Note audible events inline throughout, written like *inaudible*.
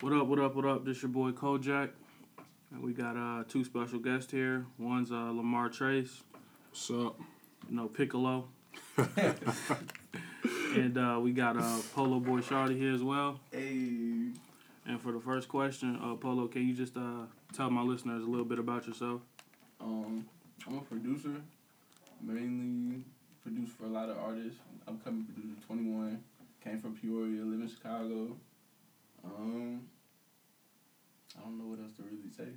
What up, what up, what up? This your boy Kojak. And we got uh, two special guests here. One's uh, Lamar Trace, What's up? you know, Piccolo. *laughs* and uh, we got uh, Polo Boy Shawty here as well. Hey, And for the first question, uh, Polo, can you just uh, tell my listeners a little bit about yourself? um, I'm a producer. Mainly produce for a lot of artists. I'm Upcoming producer, 21. Came from Peoria, live in Chicago. Um, I don't know what else to really say.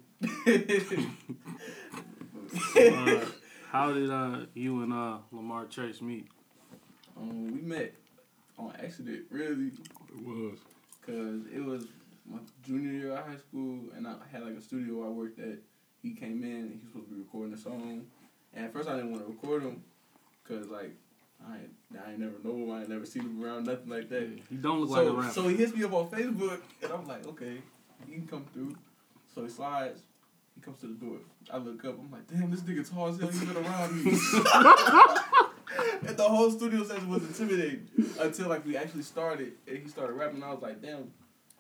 Uh, *laughs* how did uh, you and uh, Lamar Chase meet? um, we met on accident, really, It was. cause it was my junior year of high school, and I had like a studio I worked at. He came in, and he was supposed to be recording a song, and at first I didn't want to record him, cause like I ain't, I ain't never know him, I ain't never seen him around, nothing like that. You don't look so, like a rapper. so he hits me up on Facebook, and I'm like, okay, he can come through. So he slides. He comes to the door. I look up. I'm like, damn, this nigga tall as hell. He's been around me. *laughs* and the whole studio session was intimidating until like we actually started and he started rapping. And I was like, damn,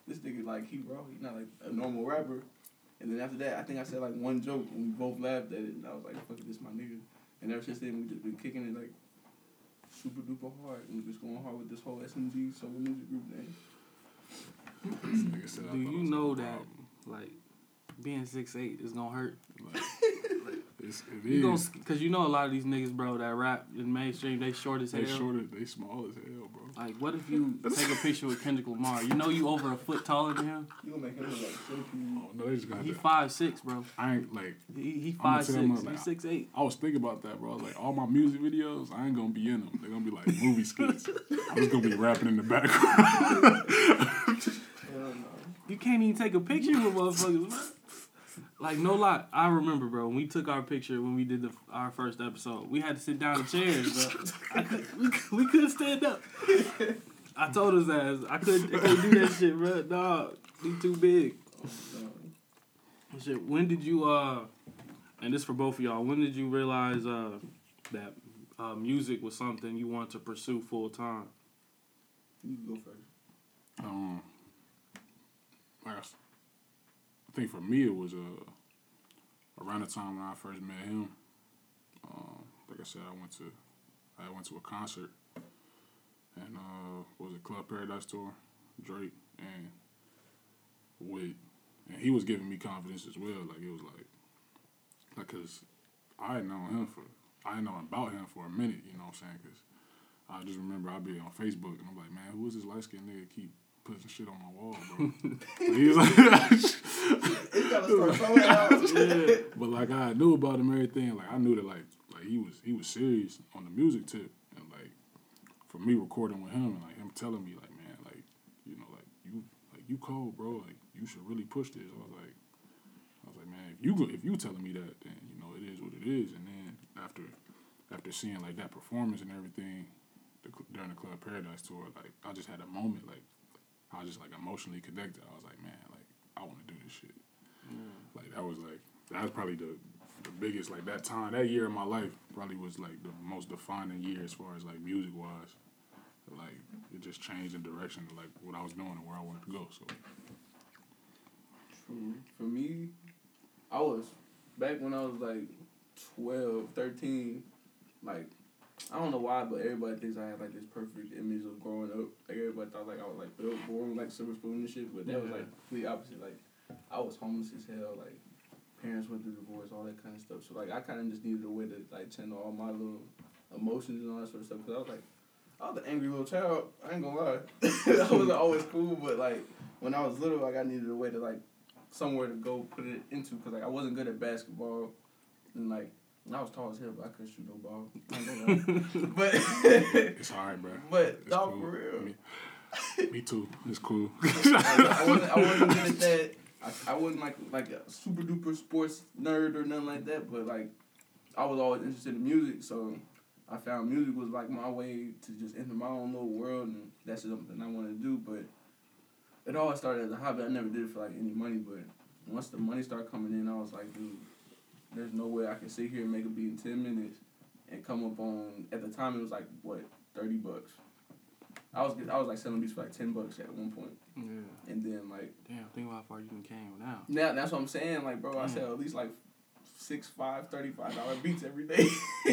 this nigga like he raw. He's not like a normal rapper. And then after that, I think I said like one joke and we both laughed at it. And I was like, fuck it, this my nigga. And ever since then, we just been kicking it like super duper hard. And we just going hard with this whole SMG Soul Music Group name. This nigga Do you know that, like, being six eight is gonna hurt? Like, *laughs* it's, it You gonna, cause you know a lot of these niggas, bro, that rap in mainstream, they short as hell. They shorter. They small as hell, bro. Like, what if you *laughs* take a picture with Kendrick Lamar? You know you over a foot taller than him. You gonna make him look like Silky. Oh no, they just got He that. five six, bro. I ain't like. He he I'ma five six. him, He six eight. I was thinking about that, bro. I was like, all my music videos, I ain't gonna be in them. They're gonna be like movie skits. I'm just gonna be rapping in the background. Hell *laughs* no. You can't even take a picture with motherfuckers. man. Like no lie, I remember, bro. When we took our picture when we did the our first episode, we had to sit down in chairs, bro. I could, we, we couldn't stand up. I told his ass I couldn't, I couldn't do that shit, bro. Dog, he too big. No. Shit, when did you uh and this for both of y'all, when did you realize uh that uh, music was something you want to pursue full time? You can go first. um, like I, s- I think for me it was uh around the time when I first met him. Um, like I said, I went to I went to a concert and uh was it Club Paradise tour, Drake and with and he was giving me confidence as well. Like it was like like cause I had known him for I had known about him for a minute. You know what I'm saying? Cause I just remember I'd be on Facebook and I'm like, man, who is this light skinned nigga keep putting shit on my wall, bro? *laughs* Like, *laughs* he was like, It's gotta start somewhere *laughs* else. Yeah. but like I knew about him everything. Like I knew that like like he was he was serious on the music tip and like for me recording with him and like him telling me like man like you know like you like you cold bro like you should really push this. I was like I was like man if you go- if you telling me that then you know it is what it is. And then after after seeing like that performance and everything the, during the Club Paradise tour like I just had a moment like I was just like emotionally connected. I was like man like I want to do this shit. Like that was like that was probably the the biggest like that time that year in my life probably was like the most defining year as far as like music wise. Like it just changed the direction of like what I was doing and where I wanted to go. So For me, I was back when I was like 12, 13, like I don't know why, but everybody thinks I had like this perfect image of growing up. Like everybody thought like I was like built born like silver spoon and shit, but that was like complete opposite. Like I was homeless as hell. Like parents went through divorce, all that kind of stuff. So like I kind of just needed a way to like channel all my little emotions and all that sort of stuff. Cause I was like, I was an angry little child. I ain't gonna lie. *laughs* I wasn't always cool, but like when I was little, like I needed a way to like somewhere to go put it into because like I wasn't good at basketball and like I was tall as hell, but I couldn't shoot no ball. I ain't gonna but *laughs* it's hard, bro. but It's dog cool. for real. Me, me too. It's cool. *laughs* I wasn't I wasn't *laughs* good at that. I, I wasn't like like a super duper sports nerd or nothing like that, but like I was always interested in music, so I found music was like my way to just enter my own little world, and that's something I wanted to do. But it always started as a hobby. I never did it for like any money, but once the money started coming in, I was like, dude, there's no way I can sit here and make a beat in ten minutes and come up on. At the time, it was like what thirty bucks. I was I was like selling beats for like ten bucks at one point, Yeah. and then like Damn, think about how far you can came now. Now that's what I'm saying. Like, bro, I Mm. sell at least like six, five, thirty-five dollar beats every day. *laughs*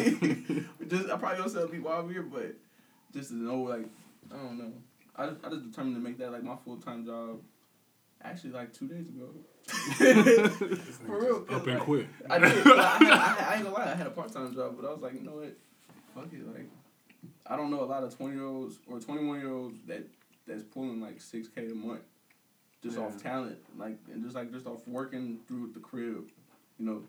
just I probably don't sell beat while I'm here, but just to know, like, I don't know. I just, I just determined to make that like my full time job. Actually, like two days ago. *laughs* For real, 'cause, Up and like, quit. I did. but I, had, I, had, I ain't gonna lie. I had a part time job, but I was like, you know what? Fuck it. Like, I don't know a lot of twenty year olds or twenty one year olds that that's pulling like six k a month, just Yeah. off talent, like and just like just off working through the crib, you know.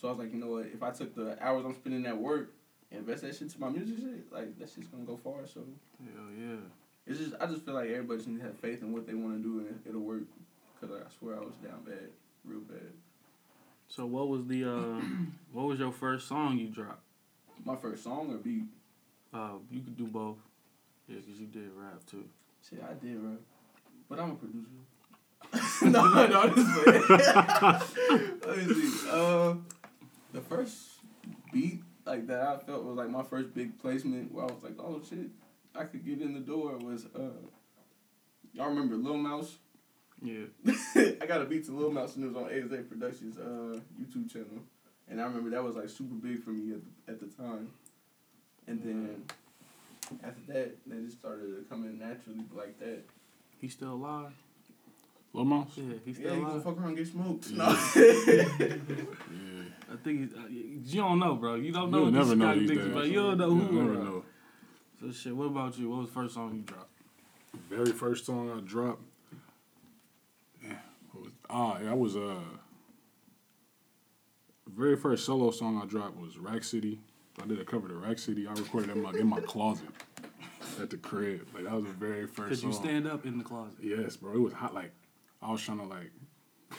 So I was like, you know what? If I took the hours I'm spending at work and invest that shit to my music shit, like that shit's gonna go far. So Hell yeah. it's just I just feel like everybody just needs to have faith in what they want to do and it'll work. Cause I swear I was down bad, real bad. So what was the uh *clears throat* what was your first song you dropped? My first song or beat. Uh, you could do both. Yeah, cause you did rap too. Shit, I did, bro. But I'm a producer. *laughs* no, no, just. *laughs* Let me see. Uh, the first beat like that I felt was like my first big placement where I was like, oh shit, I could get in the door was uh, y'all remember Lil Mouse? Yeah. *laughs* I got a beat to Lil Mouse and it was on ASA Productions uh YouTube channel, and I remember that was like super big for me at the, at the time, and then. After that, they just started coming naturally like that. He still alive? Lil Mouse? Yeah, he Yeah, still you gonna alive. fuck around and get smoked. Yeah. No. *laughs* *laughs* Yeah. I think he's, uh, you don't know, bro. You don't know. You'll what never know guy these days. about. You don't know You'll who. never know. So shit. What about you? What was the first song you dropped? Very first song I dropped. Yeah, what was, ah, yeah, I was uh. Very first solo song I dropped was Rack City. I did a cover to Rack City. I recorded it in my in my closet *laughs* at the crib. Like that was the very first Could song. you stand up in the closet? Yes, bro. It was hot. Like I was trying to like. *laughs*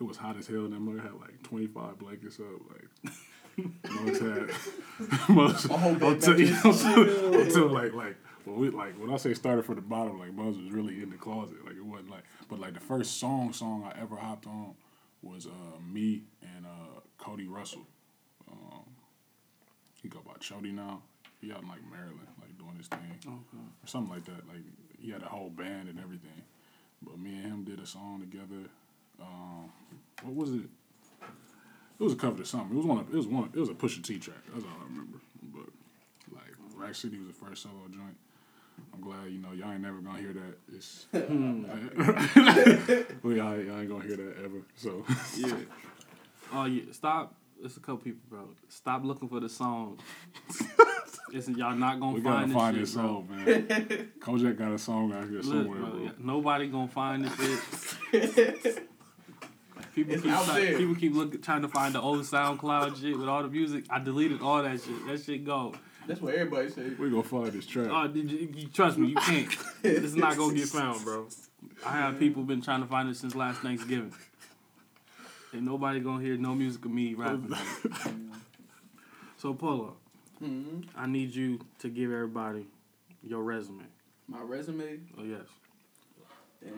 It was hot as hell. And that mother had like twenty five blankets up. Like, mugs had. mugs, A whole bed until, mattress. until, until like like when we like when I say started from the bottom, like mugs was really in the closet. Like it wasn't like. But like the first song song I ever hopped on was uh me and uh Cody Russell. Um, he go by Chody now. He out in like Maryland, like doing his thing Okay. or something like that. Like he had a whole band and everything. But me and him did a song together. Um, what was it? It was a cover to something. It was one. Of, it was one. It was a Pusha T track. That's all I remember. But like Rack City was the first solo joint. I'm glad you know y'all ain't never gonna hear that. It's *laughs* *laughs* well, y'all, y'all ain't gonna hear that ever. So Yeah. *laughs* Oh yeah. Stop. It's a couple people, bro. Stop looking for the song. it's, y'all not gonna we find gotta this find shit, this bro. song, man. Kojak got a song out here Look, somewhere, bro, bro. yeah, nobody gonna find this shit. People It's keep out try- people keep looking trying to find the old SoundCloud shit with all the music. I deleted all that shit. That shit go. That's what everybody say. We're gonna find this track. Oh, did you, you trust me? You can't. It's not gonna get found, bro. I have people been trying to find it since last Thanksgiving. And nobody gonna hear no music of me rapping. so Polo, hmm I need you to give everybody your resume. My resume. Oh yes. Damn.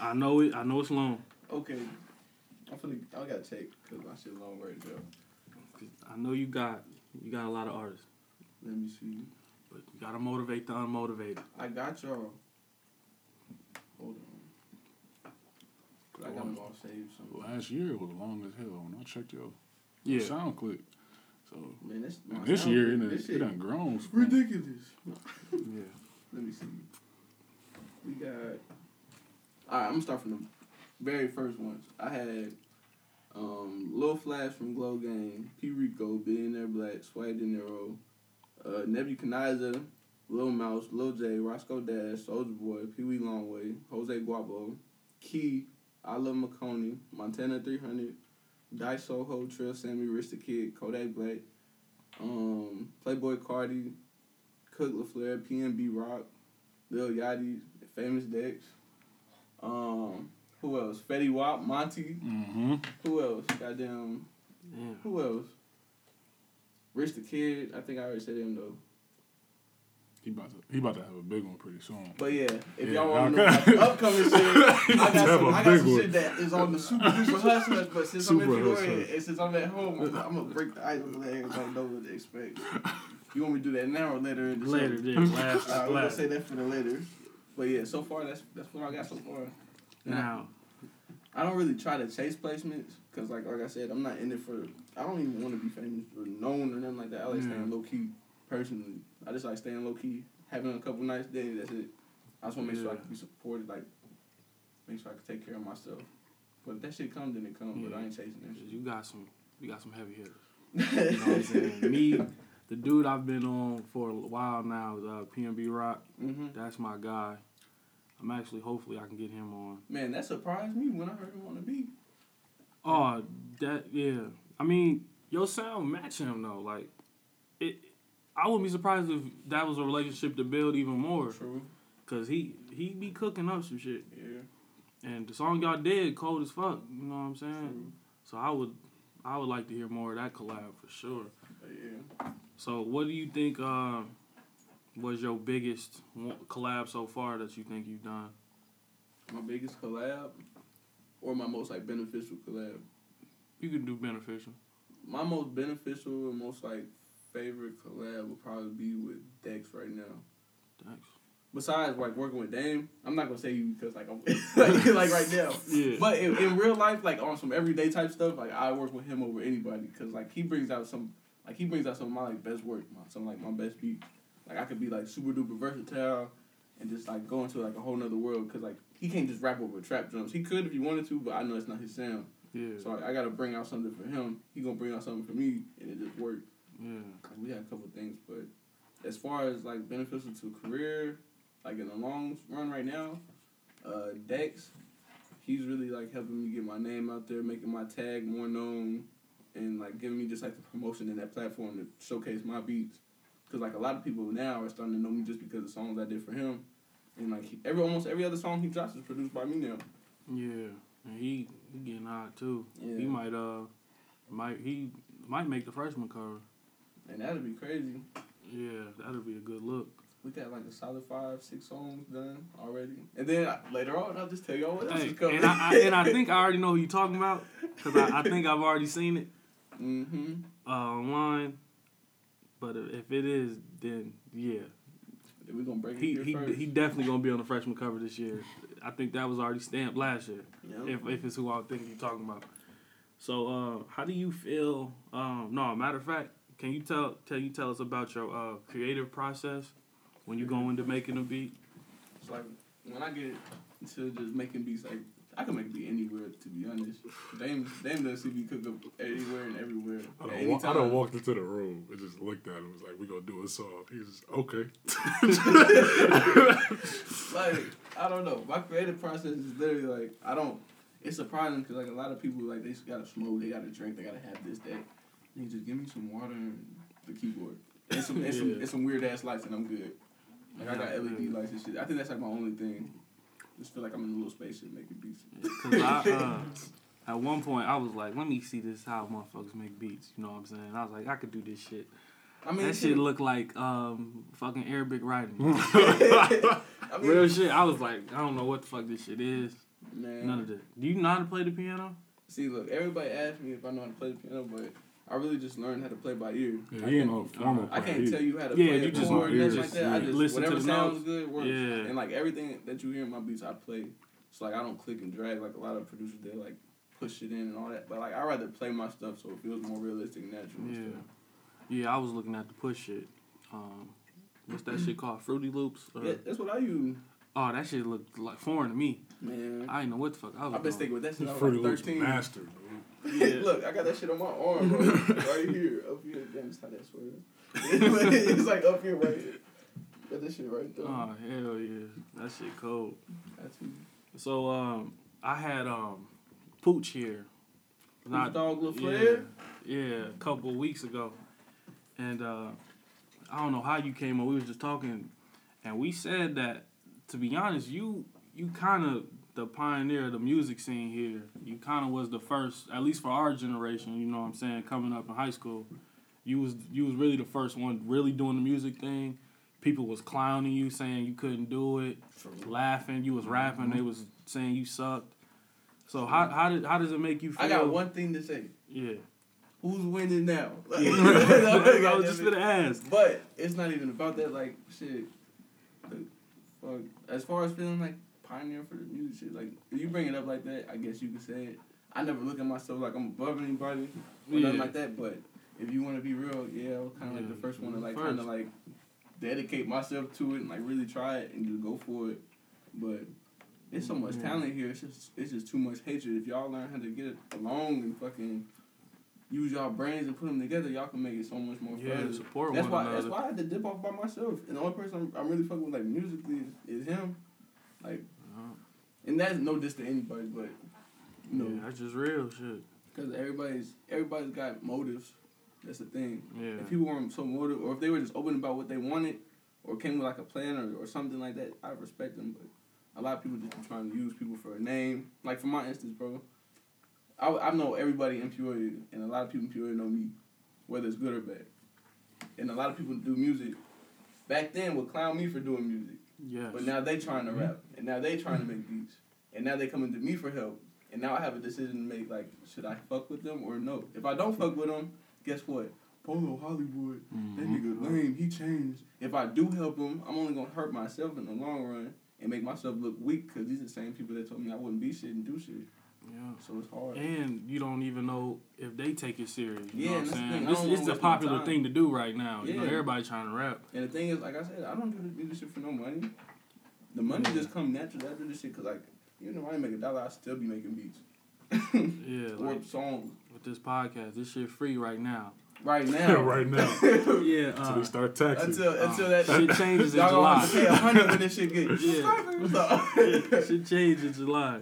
I know it. I know it's long. Okay. I'm finna. I gotta check because my shit long right there. 'Cause I know you got you got a lot of artists, Let me see. but you gotta motivate the unmotivated. I got y'all. Hold on. I got them all saved somewhere. Last year was long as hell when I checked your Yeah. sound clip. So Man, this, my this sound- year it done, this it done grown. ridiculous. *laughs* Yeah. Let me see. We got. All right, I'm gonna start from the very first ones. I had um, Lil Flash from Glow Gang, P Rico, Billionaire Black, Swag De Niro, uh, Nebuchadnezzar, Lil Mouse, Lil J, Roscoe Dash, Soldier Boy, Pee Wee Longway, Jose Guapo, Key, iLoveMakonnen, Montana 300, Dice Soho, Trill Sammy, Rich the Kid, Kodak Black, um, Playboi Carti, Cook LaFleur, PNB Rock, Lil Yachty, Famous Dex. Um, who else? Fetty Wap, Monty. Mm-hmm. Who else? Goddamn. Yeah. Who else? Rich the Kid. I think I already said him though. He about to he about to have a big one pretty soon. But yeah, if Yeah, y'all want to know about the upcoming *laughs* shit, I got Have some, a I got some one. shit that is on the super duper *laughs* hustlers. But since I'm in Super Peoria and since I'm at home, I'm, I'm gonna break the ice and let everybody know what to expect. You want me to do that now or later in the Later, show? yeah. Last, All right, we're gonna say that for the later. But yeah, so far that's that's what I got so far. Now, I don't really try to chase placements because, like, like I said, I'm not in it for. I don't even want to be famous or known or nothing like that. I like Yeah. staying low key. Personally, I just like staying low key, having a couple nice days. That's it. I just want to make sure I can be supported, like, make sure I can take care of myself. But if that shit come, then it come. But I ain't chasing that shit. You got some, you got some heavy hitters. *laughs* You know what I'm saying? Me, the dude I've been on for a while now is uh, PNB Rock. hmm That's my guy. I'm actually, hopefully, I can get him on. Man, that surprised me when I heard him on the beat. Oh, that yeah. I mean, your sound match him though. Like, it. I wouldn't be surprised if that was a relationship to build even more. True. Cause he he be cooking up some shit, Yeah. and the song y'all did cold as fuck. You know what I'm saying? True. So I would I would like to hear more of that collab for sure. Yeah. So what do you think uh, was your biggest collab so far that you think you've done? My biggest collab, or my most like beneficial collab. You can do beneficial. My most beneficial and most like favorite collab would probably be with Dex right now. Thanks. Besides like working with Dame, I'm not gonna say you because like I'm *laughs* *laughs* like, like right now. Yeah. But in, in real life, like on some everyday type stuff, like I work with him over anybody because like he brings out some like he brings out some of my like best work, my, some like my best beats. Like I could be like super duper versatile and just like go into like a whole nother world because like he can't just rap over trap drums. He could if he wanted to, but I know it's not his sound. yeah. So like, I gotta bring out something for him. He gonna bring out something for me, and it just worked. yeah. Like we had a couple things, but as far as like beneficial to career, like in the long run right now, uh, Dex, he's really like helping me get my name out there, making my tag more known, and like giving me just like the promotion in that platform to showcase my beats. Cause like a lot of people now are starting to know me just because of songs I did for him, and like he, every almost every other song he drops is produced by me now. Yeah. And he he getting hot too. Yeah. He might uh might he might make the freshman cover. And that'd be crazy. Yeah, that'll be a good look. We got like a solid five, six songs done already, and then uh, later on I'll just tell y'all what else Hey, is coming. and I, I and I *laughs* think I already know who you're talking about because I, I think I've already seen it mm-hmm. uh, online. But if it is, then yeah, We're gonna break he he first. he definitely gonna be on the freshman cover this year. I think that was already stamped last year. yeah. If if it's who I think you're talking about. So uh, how do you feel? Um, no, matter of fact, can you tell tell you tell us about your uh, creative process when you go into making a beat? It's like when I get to just making beats, like I can make beat anywhere. To be honest, Dame Dame does see me cook up anywhere and everywhere. I done, wa- I done walked into the room and just looked at him. Was like, "We gonna do a song." He's just okay. *laughs* like I don't know. My creative process is literally like I don't. It's surprising because like a lot of people like they gotta smoke, they gotta drink, they gotta have this that. And you just give me some water and the keyboard and some and some, and some weird ass lights and I'm good. Like I got LED lights and shit. I think that's like my only thing. Just feel like I'm in a little spaceship making beats. Cause I, uh, *laughs* at one point I was like, let me see this how motherfuckers make beats. You know what I'm saying? I was like, I could do this shit. I mean, that shit looked like um fucking Arabic writing. *laughs* *laughs* I mean, Real shit. I was like, I don't know what the fuck this shit is. man. None of that. Do you know how to play the piano? See, look, everybody asks me if I know how to play the piano, but I really just learned how to play by ear. Yeah, I he ain't can't- no formal I can't tell you how to Yeah, play you a just chord and hear nothing it, like that. I just Listen to whatever the sounds notes. good works. Yeah. And like everything that you hear in my beats, I play. So like I don't click and drag like a lot of producers. They like push it in and all that. But like I rather play my stuff so it feels more realistic and natural. Yeah. Yeah, I was looking at the push shit. Um, what's that shit called? Fruity Loops? Or- Yeah, that's what I use, Oh, that shit looked like foreign to me. man. I didn't know what the fuck I was I've been sticking with that since I was Fruity like Loops thirteen. master, dude. Yeah. *laughs* Look, I got that shit on my arm, bro. *laughs* right here, up here. Damn, it's not that swear. *laughs* it's like up here, right here. Got that shit right there. Oh hell yeah, that shit cold. That's me. So um, I had um, Pooch here. Not dog yeah, LaFleur. yeah, a couple of weeks ago, and uh, I don't know how you came on. We was just talking, and we said that to be honest, you you kind of the pioneer of the music scene here. You kind of was the first, at least for our generation. You know what I'm saying? Coming up in high school, you was you was really the first one really doing the music thing. People was clowning you, saying you couldn't do it, laughing. You was rapping. They mm-hmm. was saying you sucked. So how how did how does it make you feel? I got one thing to say. Yeah. Who's winning now? *laughs* yeah. *laughs* I was just gonna ask. But it's not even about that. Like shit. Like, fuck. As far as feeling like pioneer for the music shit. Like if you bring it up like that, I guess you could say it. I never look at myself like I'm above anybody or Yeah. nothing like that. But if you want to be real, yeah, I was kind of like the first one to like kind of like dedicate myself to it and like really try it and just go for it. But it's so much Yeah. talent here. It's just it's just too much hatred. If y'all learn how to get along and fucking use y'all brains and put them together, y'all can make it so much more Yeah, fun. support That's one why. another. That's why I had to dip off by myself. And the only person I'm, I'm really fucking with, like musically, is, is him. Like, and that's no diss to anybody, but you know, yeah, that's just real shit. because everybody's everybody's got motives. That's the thing. Yeah. If people weren't so motive, or if they were just open about what they wanted, or came with like a plan or, or something like that, I respect them. But a lot of people just be trying to use people for a name. Like for my instance, bro, I, I know everybody in Peoria, and a lot of people in Peoria know me, whether it's good or bad. And a lot of people do music. Back then would clown me for doing music, Yes. but now they trying to mm-hmm. rap, and now they trying to make mm-hmm. beats, and now they coming to me for help, and now I have a decision to make. Like, should I fuck with them or no? If I don't fuck with them, guess what? Polo Hollywood, that mm-hmm. nigga lame. He changed. If I do help him, I'm only gonna hurt myself in the long run and make myself look weak because these are the same people that told me I wouldn't be shit and do shit. Yeah. So it's hard. And you don't even know if they take it serious. You Yeah, know what I'm saying? thing. I It's, don't it's wanna the waste my popular thing to do right now. You know, Yeah. everybody trying to rap. And the thing is, like I said, I don't do this, do shit for no money. The money just come natural. I do this shit because, like, even if I ain't make a dollar, I still be making beats. Yeah, *laughs* or like songs. with this podcast, this shit free right now. Right *laughs* now. right now. *laughs* Yeah, Until uh, they start taxing. Until until that shit changes in y'all gonna have to pay a hundred when this shit get. Yeah. shit changed in July.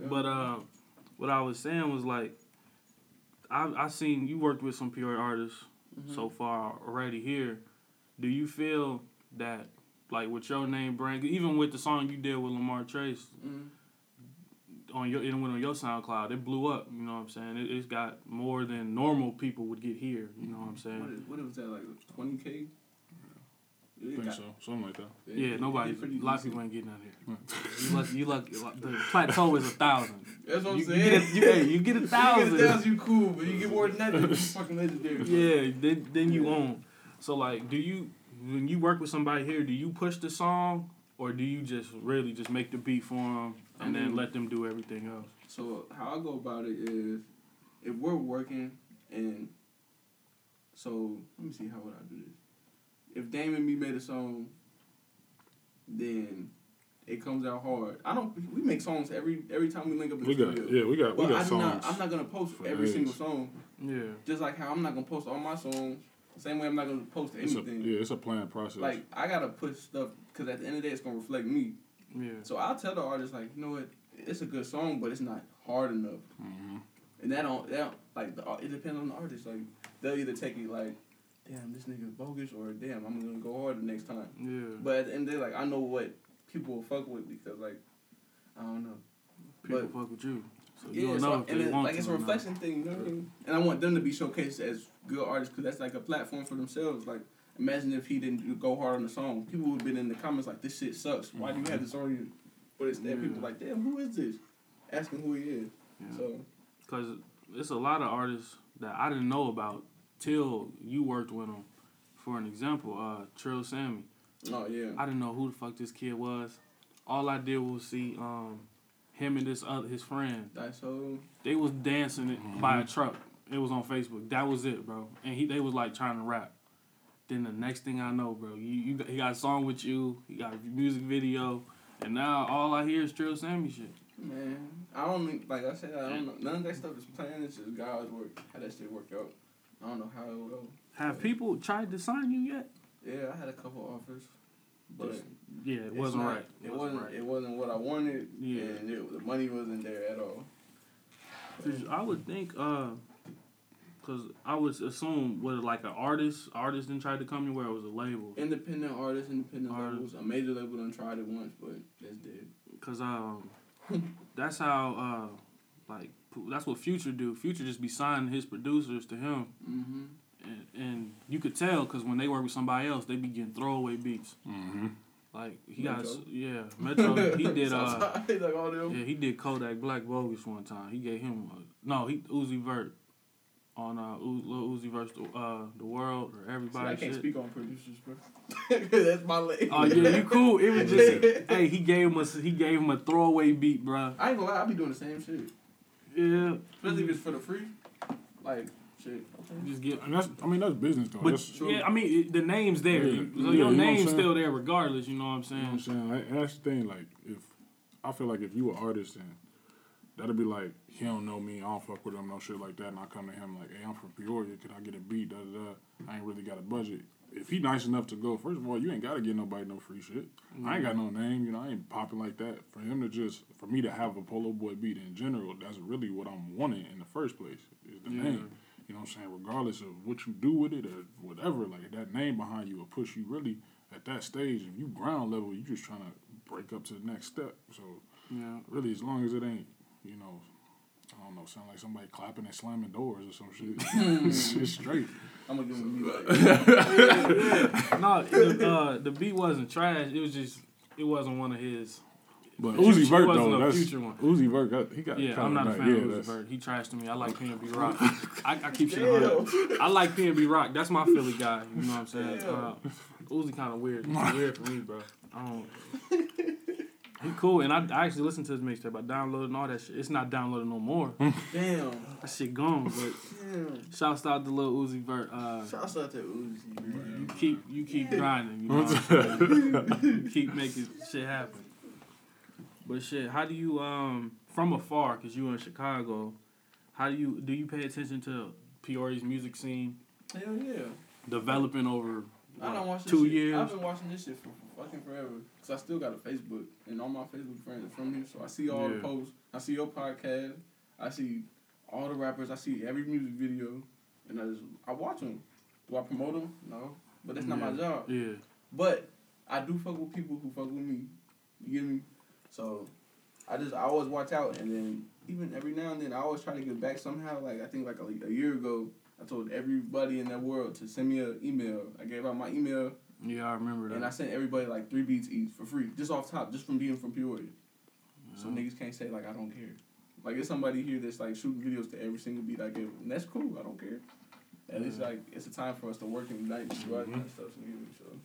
Yeah. But uh, what I was saying was like, I I seen you worked with some Peoria artists Mm-hmm. so far already here. Do you feel that like with your name brand, even with the song you did with Lamar Trace Mhm. on your it went on your SoundCloud, it blew up. You know what I'm saying? It, it's got more than normal people would get here. You know what I'm saying? is, what was that like? Twenty k. I think so. Something like that. Yeah, nobody. A lot of people ain't getting out here. You lucky. You lucky. The plateau is a thousand. That's what I'm You, you saying. get a, you, hey, you get a *laughs* You thousand. get a thousand, you cool, but you get more than that, then you *laughs* fucking legendary. Yeah, then then you own. So like, do you when you work with somebody here, do you push the song or do you just really just make the beat for them and I then let them do everything else? So how I go about it is, if we're working and, so let me see how would I do this. If Dame and me made a song, then it comes out hard. I don't. We make songs every every time we link up in We the got studio. yeah, we got we got I songs. Not, I'm not gonna post for every days. single song. Yeah, Just like how I'm not gonna post all my songs. Same way I'm not gonna post it's a, anything. yeah, it's a planned process. Like I gotta put stuff because at the end of the day it's gonna reflect me. yeah. So I'll tell the artist like, you know what, it's a good song, but it's not hard enough. Mm-hmm. And that don't that don't, like the it depends on the artist. Like they'll either take it like, damn, this nigga bogus, or damn, I'm gonna go harder next time. Yeah. But at the end of the day, like I know what people will fuck with because like I don't know. People but- fuck with you. So Yeah, you don't so, know if and they it, want like it's a reflection thing, you know what I mean? And I want them to be showcased as good artists because that's like a platform for themselves. Like imagine if he didn't go hard on the song, people would have been in the comments like, "This shit sucks. Why do you have this on you?" But instead, Yeah. people like, "Damn, who is this?" Asking who he is. Yeah. So Cause it's a lot of artists that I didn't know about till you worked with him. For an example, uh, Trill Sammy. oh yeah. I didn't know who the fuck this kid was. All I did was see um, him and this other his friend. That's so. They was dancing it by a truck. It was on Facebook. That was it, bro. And he they was like trying to rap. Then the next thing I know, bro, you, you got- he got a song with you. He got a music video, and now all I hear is Trill Sammy shit. Man, I don't think, like I said, I don't know. None of that stuff is planned. It's just God's work. How that shit work out. I don't know how it will go. Have people tried to sign you yet? Yeah, I had a couple offers, but Just- Yeah, it wasn't not- right. It wasn't. right. It wasn't what I wanted. Yeah. and it, the money wasn't there at all. I would think, uh, cause I would assume was it like an artist, artist didn't try to come anywhere. It was a label. Independent artists, independent Artists. labels. A major label done tried it once, but that's dead. Cause um, *laughs* that's how uh, like that's what Future do. Future just be signing his producers to him, Mm-hmm. and, and you could tell because when they work with somebody else, they be getting throwaway beats. hmm Like he got Metro? s- yeah Metro. He did *laughs* uh *laughs* like all yeah he did Kodak Black Bogus one time. He gave him a, no he Uzi Vert on uh, U- Lil Uzi versus the, uh, the world or See, everybody. I can't shit. speak on producers, bro. *laughs* That's my lane. Oh yeah, you cool. It was just hey, he gave him a he gave him a throwaway beat, bruh. I ain't gonna lie, I be doing the same shit. Yeah, Especially if it's for the free. Like, shit. Just get. And that's, I mean, that's business though. But that's, true. yeah, I mean it, the name's there, Yeah, so yeah, your you know name's still there regardless. You know what I'm You know what saying? I'm saying? Like, and that's the thing. Like, if I feel like if you were an artist and that'd be like he don't know me, I don't fuck with him, no shit like that, and I come to him like, hey, I'm from Peoria, could I get a beat? Da da da. I ain't really got a budget. If he nice enough to go, first of all, you ain't gotta get nobody no free shit. I ain't got no name, you know, I ain't popping like that. For him to just, for me to have a Polo Boy beat in general, that's really what I'm wanting in the first place, is the Yeah. name. You know what I'm saying? Regardless of what you do with it or whatever, like that name behind you will push you really at that stage. If you ground level, you just trying to break up to the next step. So Yeah. really, as long as it ain't, you know, I don't know, sound like somebody clapping and slamming doors or some shit. *laughs* it's, it's straight. I'm gonna give him a beat like No, it, uh, the beat wasn't trash. It was just it wasn't one of his. But Future Uzi Vert wasn't though, a that's future one. Uzi Vert. Got, he got Yeah, I'm not a fan yeah, of Uzi that's- Vert. He trashed to me. I like PNB Rock. *laughs* I, I keep shit a hundred. Damn. I like PNB Rock. That's my Philly guy. You know what I'm saying? Damn. Uh, Uzi kind of weird. He's weird for me, bro. I don't. *laughs* He cool, and I, I actually listened to his mixtape. I downloaded and all that shit. It's not downloaded no more. *laughs* Damn. that shit gone. But Damn. shouts out to Lil Uzi Vert. Uh, Shouts out to Uzi, man. you keep you keep grinding. You know what I'm? You keep making shit happen. But shit, how do you um from afar? Cause you in Chicago. How do you do you pay attention to Peoria's music scene Hell yeah. developing over I don't watch this two shit. years? I've been watching this shit for fucking forever. Cause I still got a Facebook, and all my Facebook friends are from here, so I see all the posts. I see your podcast. I see all the rappers. I see every music video, and I just I watch them. Do I promote them? No, but that's not my job. Yeah, But I do fuck with people who fuck with me. You get me? So I just I always watch out, and then even every now and then I always try to get back somehow. Like I think like a, a year ago, I told everybody in that world to send me an email. I gave out my email, yeah, I remember that. and I sent everybody like three beats each for free, just off top, just from being from Peoria. So niggas can't say like I don't care. Like there's somebody here that's like shooting videos to every single beat I give, and that's cool. I don't care. And it's Yeah. like it's a time for us to work and unite and do all that mm-hmm. kind of stuff. So, so.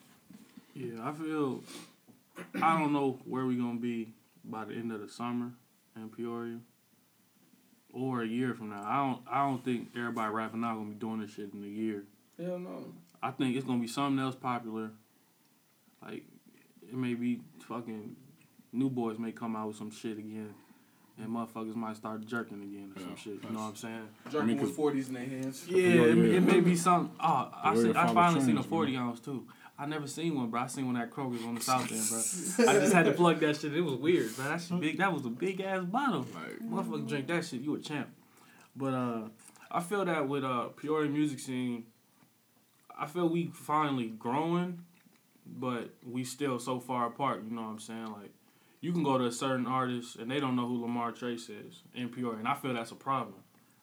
Yeah, I feel. I don't know where we gonna be by the end of the summer in Peoria, or a year from now. I don't. I don't think everybody rapping now gonna be doing this shit in a year. Hell no. I think it's gonna be something else popular. Like it may be fucking New Boyz may come out with some shit again, and motherfuckers might start jerking again or some shit. You know what I'm saying? Jerking mean, with 'cause- forties in their hands. Yeah, Yeah, it, yeah. it may be something. Oh, I see, I follow finally seen a trends, forty ounce too. I never seen one, bro. I seen one at Kroger's on the south end, bro. *laughs* I just had to plug that shit. It was weird, bro. That shit big. That was a big ass bottle. Like, Motherfucker drink that shit, you a champ. But uh, I feel that with uh Peoria music scene, I feel we finally growing, but we still so far apart. You know what I'm saying? Like, you can go to a certain artist and they don't know who Lamar Trace is in Peoria, and I feel that's a problem.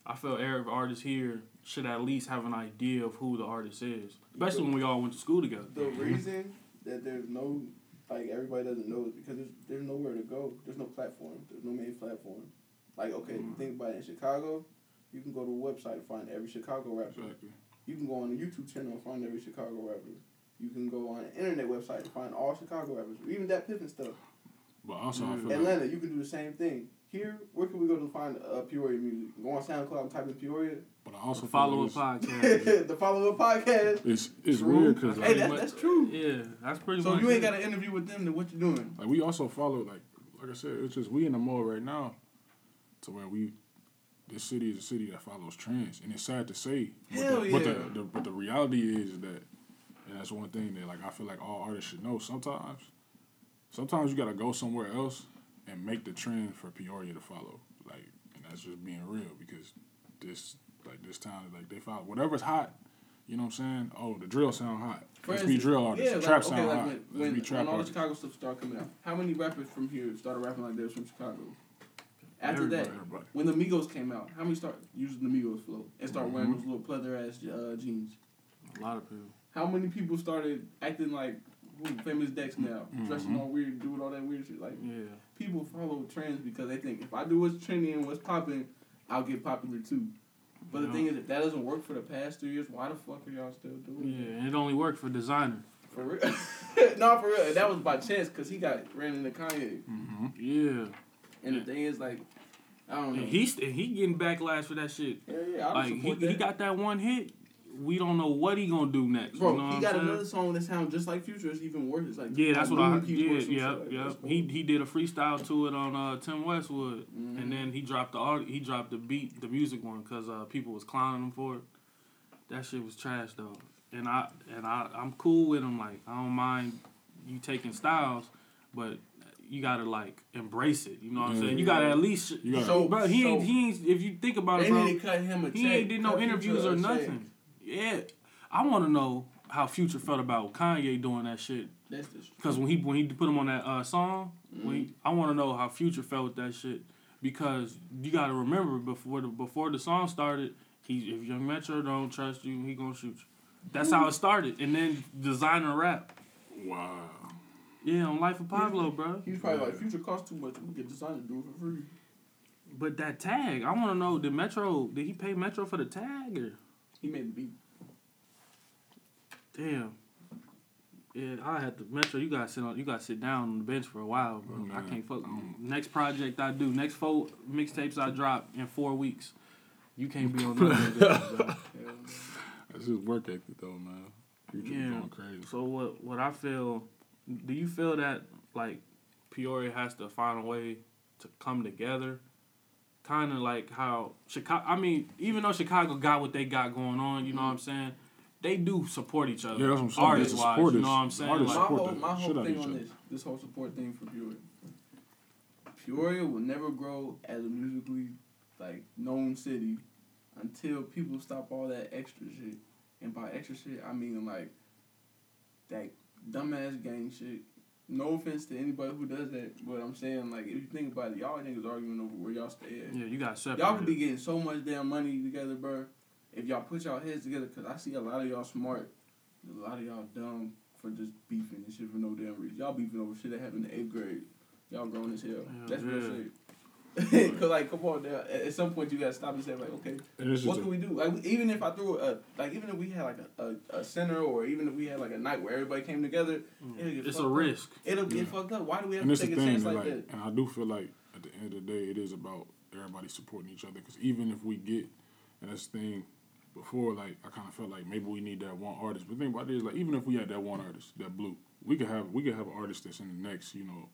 I feel every artist here should at least have an idea of who the artist is, especially when we all went to school together. The reason that there's no like everybody doesn't know is because there's there's nowhere to go. There's no platform. There's no main platform. Like okay, Mm. think about it. In Chicago, you can go to a website and find every Chicago rapper. exactly. You can go on a YouTube channel and find every Chicago rapper. You can go on an internet website and find all Chicago rappers, even that Pippin stuff. But also, I Mm. feel like Atlanta, you can do the same thing. Here, where can we go to find uh, Peoria music? Go on SoundCloud and type in Peoria. But I also Follow a podcast. *laughs* the follow up podcast. it's, it's, it's True. weird because Hey, like, that- that's true. Yeah, that's pretty So much. you ain't got an interview with them. Then what you doing? like we also follow like like I said, it's just we in the mall right now to where we this city is a city that follows trends, and it's sad to say. But, Hell the, but the, the but the reality is that, and that's one thing that like I feel like all artists should know. Sometimes, sometimes you gotta go somewhere else and make the trend for Peoria to follow. Like, and that's just being real because this like this town like they follow whatever's hot. You know what I'm saying? Oh, the drill sound hot. For Let's be drill artists. Yeah, the like, trap okay, sound like hot. when, Let's when, be trap when all the. Chicago stuff started coming out, how many rappers from here started rapping like they was from Chicago? After that, Everybody. When the Migos came out, how many start using the Migos flow and start Mm-hmm. wearing those little pleather ass uh, jeans? A lot of people. How many people started acting like who, famous Dex now, dressing Mhm. all weird, doing all that weird shit? Like Yeah. people follow trends because they think if I do what's trendy and what's popping, I'll get popular too. But You the know? thing is, if that doesn't work for the past three years, why the fuck are y'all still doing it? Yeah, and it only worked for Desiigner. For real? *laughs* no, for real. That was by chance because he got ran into Kanye. Mm-hmm. Yeah, And the thing is, like, I don't know. and he's he getting backlash for that shit. yeah, yeah, I Like he, support he that. got that one hit. We don't know what he gonna do next. Bro, you know he what got saying? another song that sounds just like Future. It's even worse. It's like Yeah, that's what I. Moon People or Yeah, yeah, shit like yeah. He he did a freestyle to it on uh, Tim Westwood, Mhm. and then he dropped the art. He dropped the beat, the music one, cause uh, people was clowning him for it. That shit was trash though, and I and I I'm cool with him. Like I don't mind you taking styles, but you gotta like embrace it. You know what I'm Yeah. saying? You gotta at least. You gotta- So- bro, he ain't he ain't. If you think about it, They bro, need to cut him a check. he ain't did no interviews or a check. nothing. Yeah, I want to know how Future felt about Kanye doing that shit. That's just Because when he when he put him on that uh, song, Mm-hmm. he, I want to know how Future felt with that shit. Because you got to remember before the before the song started, he if Young Metro don't trust you, he gonna shoot you. That's how it started, and then Desiigner rap. Wow. Yeah, on Life of Pablo, bro. He's probably like, Future costs too much. We get Desiigner to do it for free. But that tag, I want to know did Metro did he pay Metro for the tag or He made the beat. damn. Yeah, I had to Metro. You gotta sit on. You gotta sit down on the bench for a while, bro. I can't fuck. um, Next project I do, next four mixtapes I drop in four weeks. You can't be on *laughs* none of them, bro. Yeah. *laughs* That's his work ethic, though, man. Future Yeah. going crazy. So what? What I feel? Do you feel that like Peoria has to find a way to come together? Kind of like how Chicago. I mean, even though Chicago got what they got going on, you know what I'm mm-hmm. saying? They do support each other. Yeah, that's what I'm saying. Artist wise, you know what I'm saying? Artists Like, my whole, my whole shit out of thing each on other. this, this whole support thing for Peoria. Peoria will never grow as a musically like known city until people stop all that extra shit. And by extra shit, I mean like that dumbass gang shit. No offense to anybody who does that, but I'm saying like if you think about it, y'all niggas arguing over where y'all stay at. yeah, you got separate. Y'all could be getting so much damn money together, bro. If y'all put y'all heads together, cause I see a lot of y'all smart, a lot of y'all dumb for just beefing and shit for no damn reason. Y'all beefing over shit that happened in eighth grade. Y'all grown as hell. Yeah, That's real yeah. shit. *laughs* Cause like, come on, now. At at some point you gotta stop and say like, okay, what can we do? Like, even if I threw a, like, even if we had like a, a, a center, or even if we had like a night where everybody came together, mm. it'll get It's a up. risk. It'll get Yeah. fucked up. Why do we have and to it's the take a thing chance like like, that? and I do feel like at the end of the day, it is about everybody supporting each other. Because even if we get, and that's the thing, before like I kind of felt like maybe we need that one artist. But the thing about it is like even if we had that one artist, that blue, we could have we could have an artist that's in the next, you know,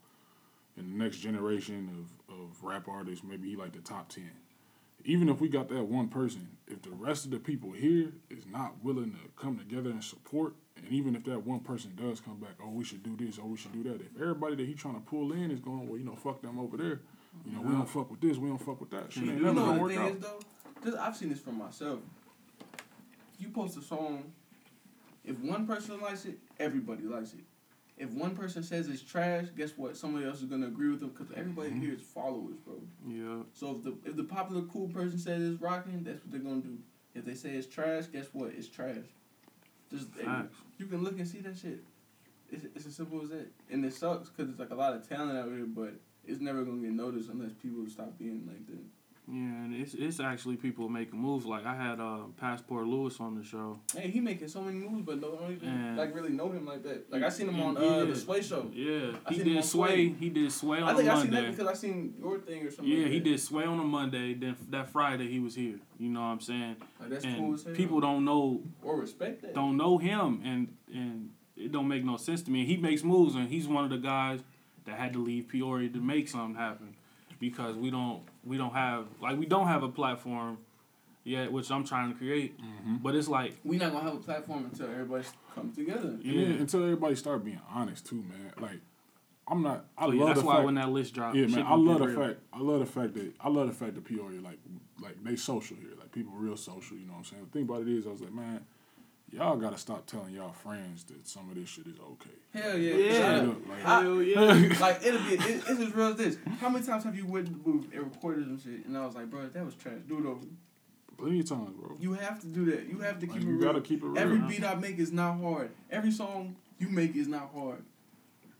in the next generation of of rap artists. Maybe he like the top ten. Even if we got that one person, if the rest of the people here is not willing to come together and support, and even if that one person does come back, oh, we should do this, oh, we should do that. If everybody that he trying to pull in is going, well, you know, fuck them over there. You know, we don't fuck with this, we don't fuck with that. Shit You know gonna what work the thing out. is though? Because I've seen this for myself. You post a song, if one person likes it, everybody likes it. If one person says it's trash, guess what? Somebody else is gonna agree with them because everybody Mm-hmm. here is followers, bro. Yeah. So if the if the popular cool person says it's rocking, that's what they're gonna do. If they say it's trash, guess what? It's trash. Just Facts. you can look and see that shit. It's, it's as simple as that, and it sucks because it's like a lot of talent out here, but it's never gonna get noticed unless people stop being like that. Yeah, and it's it's actually people making moves. Like I had uh, Passport Lewis on the show. Hey, he making so many moves, but no even And- like really know him like that. Like I seen him on uh, the Sway show. Yeah, I he did sway. Sway. He did sway on Monday. I think I seen that because I seen your thing or something. Yeah, like he did sway on a Monday. Then that Friday he was here. You know what I'm saying? Like that's and cool as hell. people don't know or respect that. don't know him, and and it don't make no sense to me. He makes moves, and he's one of the guys that had to leave Peoria to make something happen because we don't we don't have like we don't have a platform yet, which I'm trying to create. Mm-hmm. But it's like we're not gonna have a platform until everybody comes together. And Yeah. then until everybody start being honest too, man. Like, I'm not. I oh, yeah, love that's the why fact. when that list dropped, yeah, man. I love the real. fact. I love the fact that I love the fact that Peoria like like they social here. Like people real social. You know what I'm saying? The thing about it is, I was like, man, y'all gotta stop telling y'all friends that some of this shit is okay. Hell yeah. Yeah. Shut Straight up. up, like, I- Hell *laughs* yeah. like it'll be it, it's as real as this. How many times have you went to the booth and recorded some shit and I was like, bro, that was trash. Do it over. plenty of times, bro. You have to do that. You have to keep Like, it you real. gotta keep it real. Every beat I make is not hard. Every song you make is not hard.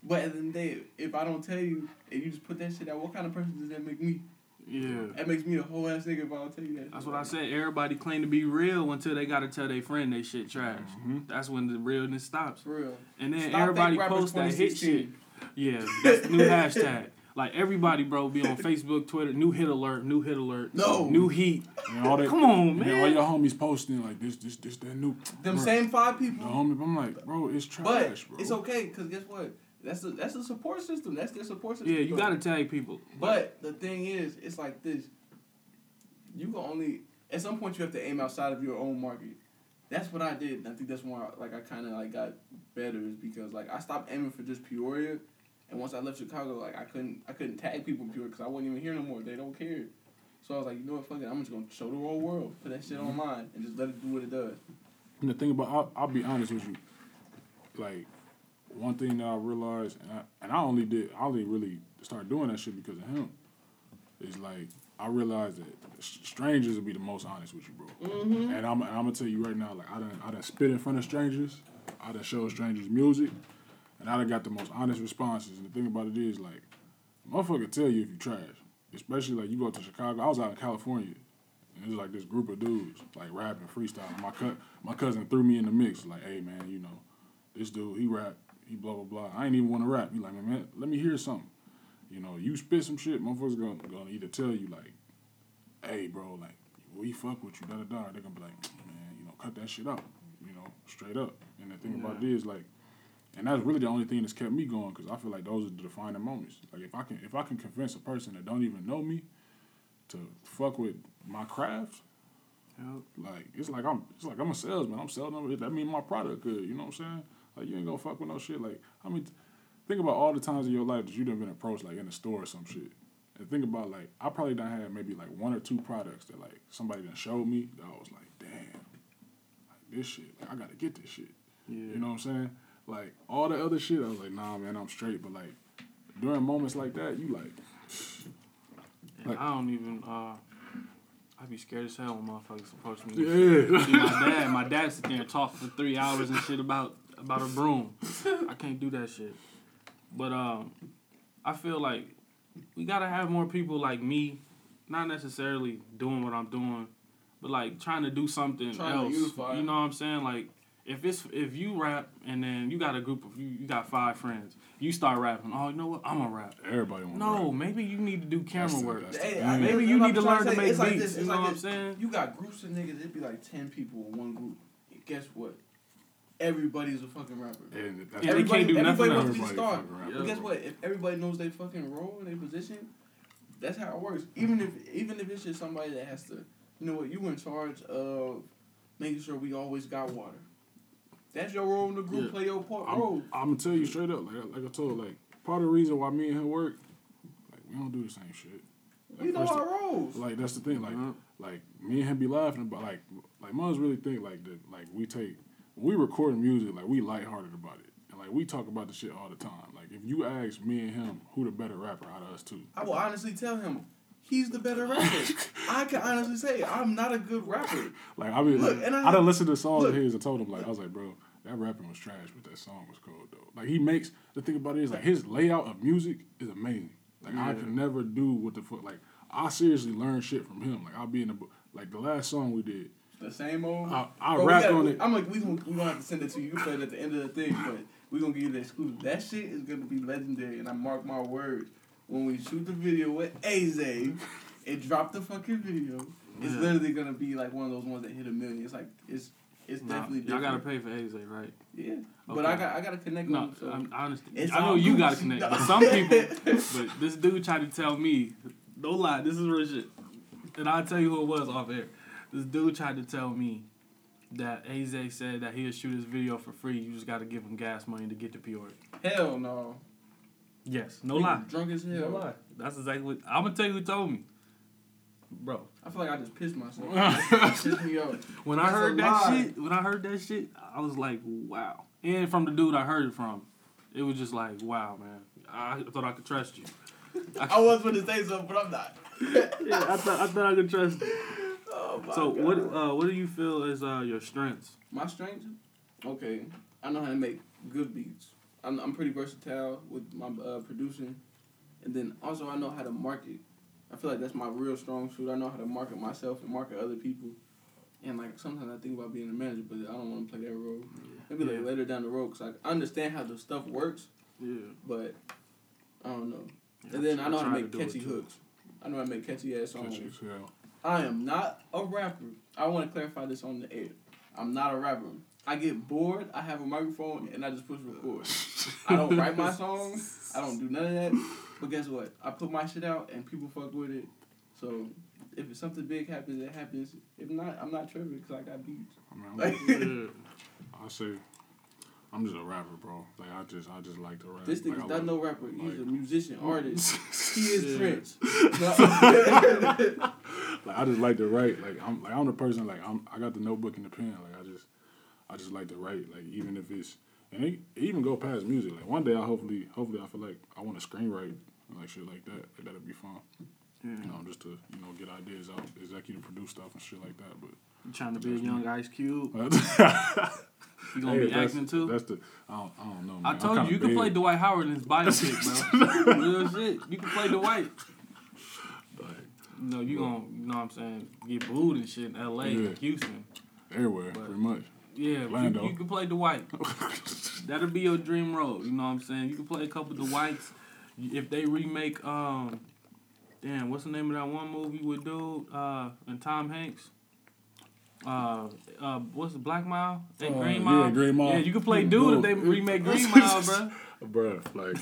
But at the end of the day, if I don't tell you and you just put that shit out, what kind of person does that make me? Yeah. That makes me a whole ass nigga if I don't tell you that. That's what I said. Everybody claim to be real until they gotta tell their friend they shit trash. Mhm. That's when the realness stops. For real. And then Stop everybody Fake posts that hit shit. Yeah, that's new *laughs* hashtag. Like everybody, bro, be on Facebook, Twitter. New hit alert. New hit alert. No. New heat. And all that, Come on, and then all your homies posting like this, this, this, that new. Them Bro, same five people. The people. homie, I'm like, bro, it's But trash, bro. it's okay because guess what? That's a that's a support system. That's their support system. Yeah, you gotta tag people. But the thing is, it's like this. You can only at some point you have to aim outside of your own market. That's what I did. and I think that's why like I kind of like got better is because like I stopped aiming for just Peoria, and once I left Chicago, like I couldn't I couldn't tag people in Peoria because I wasn't even here no more. They don't care. So I was like, you know what, fuck it, I'm just gonna show the whole world, put that shit mm-hmm. online, and just let it do what it does. And the thing about, I'll, I'll be honest with you, like one thing that I realized, and I, and I only did, I only really started doing that shit because of him. Is like I realized that strangers will be the most honest with you, bro. Mm-hmm. And I'm, and I'm gonna tell you right now, like I done, I done spit in front of strangers, I done show strangers music, and I done got the most honest responses. And the thing about it is, like, motherfucker tell you if you trash. Especially like you go to Chicago. I was out in California. And it was like this group of dudes, like rapping, freestyle. My cut, my cousin threw me in the mix, like, "Hey man, you know, this dude, he rap, he blah blah blah. I ain't even want to rap. He like, man, let me hear something. You know, you spit some shit, motherfuckers gonna gonna either tell you like, hey bro, like, we fuck with you, da da da. They're gonna be like, man, you know, cut that shit out, you know, straight up. And the thing about this, like, and that's really the only thing that's kept me going because I feel like those are the defining moments. Like if I can if I can convince a person that don't even know me to fuck with my craft, Yep. like it's like I'm it's like I'm a salesman. I'm selling them. That mean my product good. You know what I'm saying? Like you ain't gonna fuck with no shit. Like I mean, think about all the times in your life that you done been approached like in a store or some shit. And think about like I probably done had maybe like one or two products that like somebody done showed me that I was like, damn, like this shit. Like I gotta get this shit. Yeah. You know what I'm saying? Like all the other shit, I was like, nah, man, I'm straight. But like during moments like that, you like, Like- I don't even. uh I'd be scared as hell when motherfuckers approach me. yeah. See, my dad, my dad sit there and talk for three hours and shit about about a broom. I can't do that shit. But um, I feel like we gotta have more people like me, not necessarily doing what I'm doing, but like trying to do something Trying else. You know what I'm saying? Like if it's if you rap and then you got a group of you, you got five friends, you start rapping. Oh, you know what? I'm gonna rap. Everybody want No, maybe you need to do camera That's work. that's the Hey, thing. I- Maybe you need to learn to say. make It's like beats. this, you know like what I'm saying? You got groups of niggas. It'd be like ten people in one group. Guess what? Everybody's a fucking rapper. And that's Yeah, they everybody, can't do nothing everybody else. wants to be a star. But guess what? If everybody knows they fucking role and their position, that's how it works. Even if even if it's just somebody that has to, you know what? You in charge of making sure we always got water. That's your role in the group. Yeah. Play your part I'm, role. I'm gonna tell you straight up, like like I told, like part of the reason why me and him work, like we don't do the same shit. Like, We know first- our roles. Like that's the thing, like Mhm. like me and him be laughing about like like mums really think like that like we take when we record music like we lighthearted about it and like we talk about the shit all the time. Like if you ask me and him who the better rapper out of us two, I will honestly tell him he's the better rapper. *laughs* I can honestly say I'm not a good rapper. like I mean, Look, like, and I I, done listened to songs look. of his and told him like I was like, bro, that rapping was trash, but that song was cold though. Like he makes the thing about it is like his layout of music is amazing. Like I can never do what the fuck like I seriously learn shit from him. Like I'll be in the book. Like the last song we did, The same old. I, I Bro, we rapped gotta- on it. I'm like, we gonna we gonna have to send it to you. You play it at the end of the thing, but we gonna give you the exclusive. That shit is gonna be legendary, and I mark my words. When we shoot the video with Aze and drop the fucking video, it's Yeah. literally gonna be like one of those ones that hit a million. It's like it's it's Nah, definitely y'all gotta pay for Aze, right? yeah, but I got I gotta connect No, with him. So. I'm honest. It's I know you good. gotta connect, *laughs* but some people. But *laughs* this dude tried to tell me, don't lie, this is real shit, and I'll tell you who it was off air. This dude tried to tell me that Aze said that he'll shoot his video for free. You just gotta give him gas money to get to Peoria. Hell no. Yes, no lie, Drunk as hell. no lie. That's exactly what I'm gonna tell you who told me, bro. I feel like I just pissed myself. *laughs* Pissed me off. When I heard that lie. shit, when I heard that shit, I was like, wow. And from the dude I heard it from, it was just like, wow, man. I thought I could trust you. *laughs* I was gonna say something, but I'm not. *laughs* Yeah, I thought I thought I could trust you. Oh my So God. what uh, what do you feel is uh, your strengths? My strength? Okay. I know how to make good beats. I'm, I'm pretty versatile with my uh, producing. And then also I know how to market. I feel like that's my real strong suit. I know how to market myself and market other people. And like sometimes I think about being a manager, but I don't want to play that role. Maybe like Yeah. later down the road, cause I understand how the stuff works, Yeah. but I don't know. And then I know how to make do catchy hooks. I know how to make catchy ass songs. Catchy as hell. I am not a rapper. I want to clarify this on the air. I'm not a rapper. I get bored. I have a microphone and I just push record. I don't write my songs. I don't do none of that. But guess what? I put my shit out and people fuck with it. So if it's something big happens, it happens. If not, I'm not tripping because I got beats. I mean, I'm, Like, *laughs* I say, I'm just a rapper, bro. Like I just, I just like to rap. this like, nigga's I not love- no rapper. He's like- a musician, artist. *laughs* He is. Prince. *laughs* Like I just like to write. Like I'm, like I'm the person. Like I'm, I got the notebook and the pen. Like I just, I just like to write. Like even if it's, and it, it even go past music. Like one day I hopefully, hopefully I feel like I want to screenwrite and like shit like that. Like, that'd be fun. Yeah. You know, just to you know get ideas out, executive produce stuff and shit like that. But You trying to be a young Ice Cube? *laughs* You gonna Hey, be acting too? That's the I don't, I don't know. Man. I told you, you can play Dwight Howard in his biopic, bro. *laughs* Real shit. You can play Dwight. Like, You gonna, you know what I'm saying, get booed and shit in LA, Yeah. Houston. everywhere, But- pretty much. Yeah, you, Orlando. you can play Dwight. *laughs* That'll be your dream role. You know what I'm saying? You can play a couple of Dwights. If they remake, um, damn, what's the name of that one movie with dude uh, and Tom Hanks? Uh, uh, what's the Black Mile? That Uh, Green yeah, Mile. Green Mile. Yeah, you can play dude if they remake Green *laughs* Mile, bro. bro, like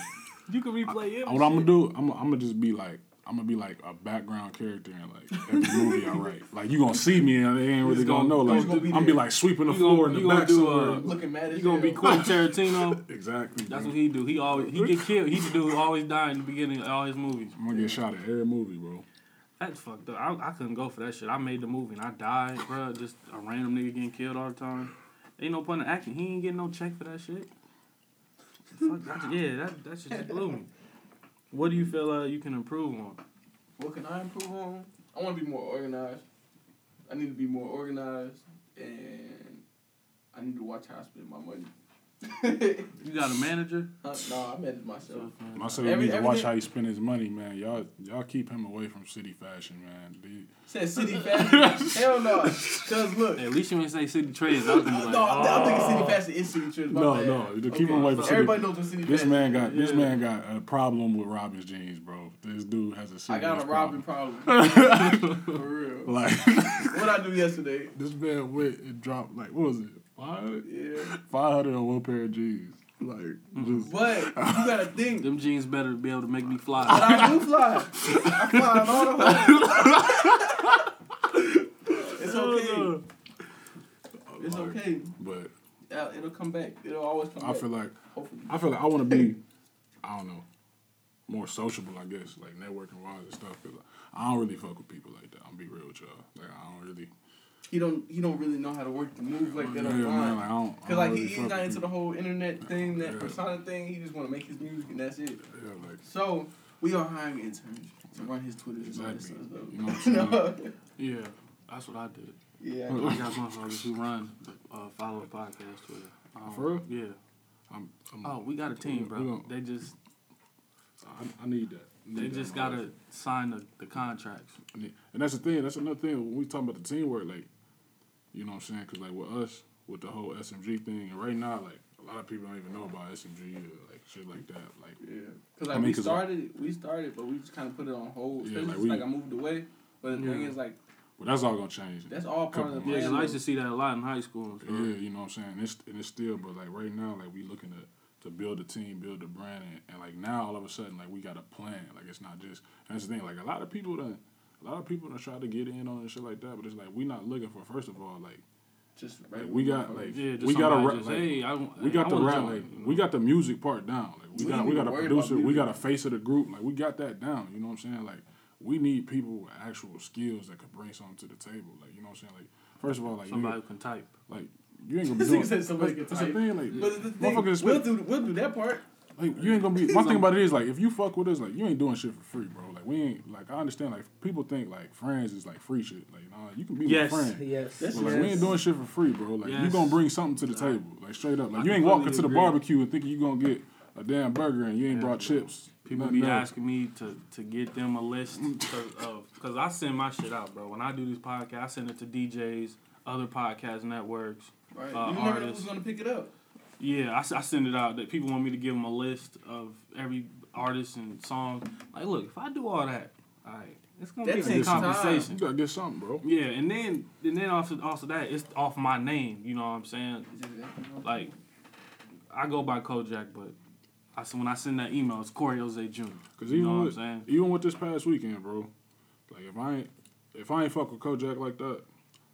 You can replay it. what I'm gonna do, I'm, I'm gonna just be like, I'm gonna be like a background character in like every movie I write. Like you gonna see me and they ain't really gonna, gonna- know. Like he's gonna be I'm be like sweeping the You floor gonna- in the gonna back do, somewhere. uh, Looking mad as You gonna be hell. Quentin *laughs* Tarantino. exactly. That's bro. what he do. He always he get killed. He the dude always die in the beginning of all his movies. I'm gonna get shot at every movie, bro. That's fucked up. I, I couldn't go for that shit. I made the movie and I died, bro. Just a random nigga getting killed all the time. Ain't no point in acting. He ain't getting no check for that shit. Fuck, that, yeah, that that shit just blew me. What do you feel uh, you can improve on? What can I improve on? I want to be more organized. I need to be more organized, and I need to watch how I spend my money. You got a manager? Uh, no, I manage myself. My son Every- needs to watch how he spend his money, man. Y'all, y'all keep him away from city fashion, man. The- Said city fashion. *laughs* Hell no. Cause look. At least you ain't say Citi Trends. I was like, no, I'm, I'm thinking oh. city fashion is Citi Trends. No, bad. no, to keep him away from so city- Everybody knows what city This fashion man is. got this man got a problem with Robin's jeans, bro. This dude has a serious I got a Robin problem. problem. *laughs* For real. Like what I do yesterday? *laughs* this man went and dropped like what was it? Five hundred? Yeah. Five hundred on one pair of jeans. Like just But you gotta think. Them jeans better be able to make me But fly. I do fly. I fly all the holes. it's okay. It's like, okay. But Yeah, It'll come back. It'll always come I back. feel like Hopefully. I feel like I want to be, I don't know, more sociable. I guess like networking wise and stuff. Cause I don't really fuck with people like that. I'm be real with y'all. Like I don't really. He don't. He don't really know how to work the move like that online. man. Like I don't. I Cause like really he, he's not into the whole internet thing, that Yeah. persona thing. He just want to make his music and that's it. Yeah, like So we are hiring interns to run his Twitter and all that Exactly. stuff. You know what I'm *laughs* saying? Yeah, that's what I did. yeah. I got motherfuckers who run uh, follow the podcast Twitter. Um, For real? Yeah. I'm. I'm Oh, we got a team, bro. They just I, I need that. I they that just gotta life. sign the, the contracts. And that's the thing. That's another thing when we talk about the teamwork. Like, you know what I'm saying? Because like with us, with the whole SMG thing, and right now, like a lot of people don't even know about SMG or like shit like that. Like, Yeah, cause like I mean, we 'cause, started, we started, but we just kind of put it on hold. Yeah, like like, we- like I moved away. But the thing is, like well, that's all gonna change. that's all part of the Couple Yeah, plan. 'cause I used to see that a lot in high school. And stuff. Yeah, you know what I'm saying. And it's and it's still, but like right now, like we looking to to build a team, build a brand, and, and like now all of a sudden, like we got a plan. Like it's not just. And that's the thing. Like a lot of people done, a lot of people done try to get in on and shit like that. But it's like we not looking for first of all, like Just Like, we got, like, Yeah, We gotta somebody just, like, hey, I, we got I the rap, like you know? we got the music part down. Like we We got we got a producer, we got a face of the group. Like we got that down. You know what I'm saying? Like we need people with actual skills that could bring something to the table. Like you know what I'm saying? Like first of all, like somebody can type. like you ain't gonna *laughs* be This doing. nigga said somebody that's, can that's the type. thing. Like But the thing, motherfuckers we'll do we'll do that part. like you ain't gonna be. My thing about it is like if you fuck with us, like you ain't doing shit for free, bro. Like we ain't like I understand. Like people think like friends is like free shit. Like nah, you can be Yes. my friend. Yes. That's But like we ain't doing shit for free, bro. Like you Yes. gonna bring something to the table, like straight up. Like I you ain't walking to the barbecue and thinking you gonna get a damn burger and you ain't Yeah, brought bro. chips. People nothing be else. asking me to to get them a list of because I send my shit out, bro. When I do these podcasts, I send it to DJs, other podcast networks. Right. Uh, you never know artists. who's gonna pick it up. Yeah, I send it out that people want me to give them a list of every artist and songs. Like, look, if I do all that, all right, it's gonna That be some takes time. You gotta get something, bro. Yeah, and then and then also also that it's off my name. You know what I'm saying? Like, I go by Kojak, but I s- when I send that email, it's Corey Jose Jr. Cause You even know what I'm with, saying? even with this past weekend, bro. Like if I ain't if I ain't fuck with Kojak like that,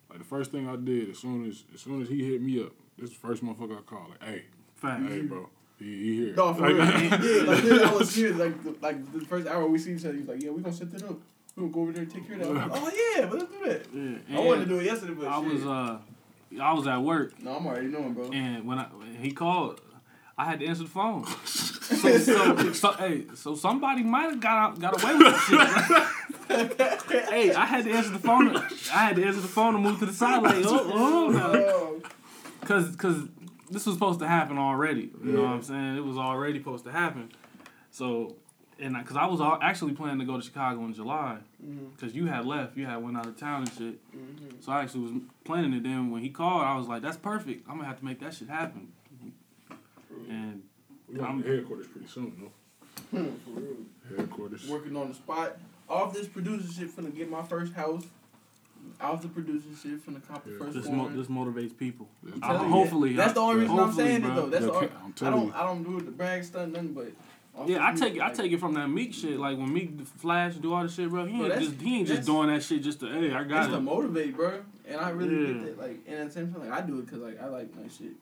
like the first thing I did as soon as as soon as he hit me up, this is the first motherfucker I called. Like, hey, Fact. hey, bro, he, he here. No, for Like- real. *laughs* yeah, like literally, I was here. Like, the, like the first hour we see each other, he's like, "Yeah, we gonna set that up. We gonna go over there and take care of that." Like, oh yeah, but let's do that. Yeah, I wanted to do it yesterday, but I shit. was uh, I was at work no, I'm already knowing, bro. and when I when he called, I had to answer the phone. *laughs* so, so, so, hey, so somebody might have got out, got away with this shit. *laughs* hey, I had to answer the phone. I had to answer the phone and move to the side like, oh, oh, no. Cause, cause this was supposed to happen already. You know what I'm saying? It was already supposed to happen. So, and I- cause I was all, actually planning to go to Chicago in July. Mhm. Cause you had left, you had went out of town and shit. Mhm. So I actually was planning it. Then when he called, I was like, "That's perfect. I'm gonna have to make that shit happen." And we got the headquarters pretty soon, though. Hmm, for real. Headquarters. Working on the spot. Off this producer shit, finna get my first house. Off the producer shit, finna cop the Yeah. first this mo- this motivates people. I- you, hopefully, that's the only reason I'm saying bro. it though. That's Yeah, the only, I'm I telling don't you. I don't do it the brag stunt nothing, but Yeah, I take it. I take it from that Meek shit. Like when Meek Flash do all the shit, bro. He Bro, ain't that's- just he ain't just doing that shit just to hey I It's got to motivate, bro. And I really Yeah. get that. Like, and at the same time, like I do it because like I like nice shit.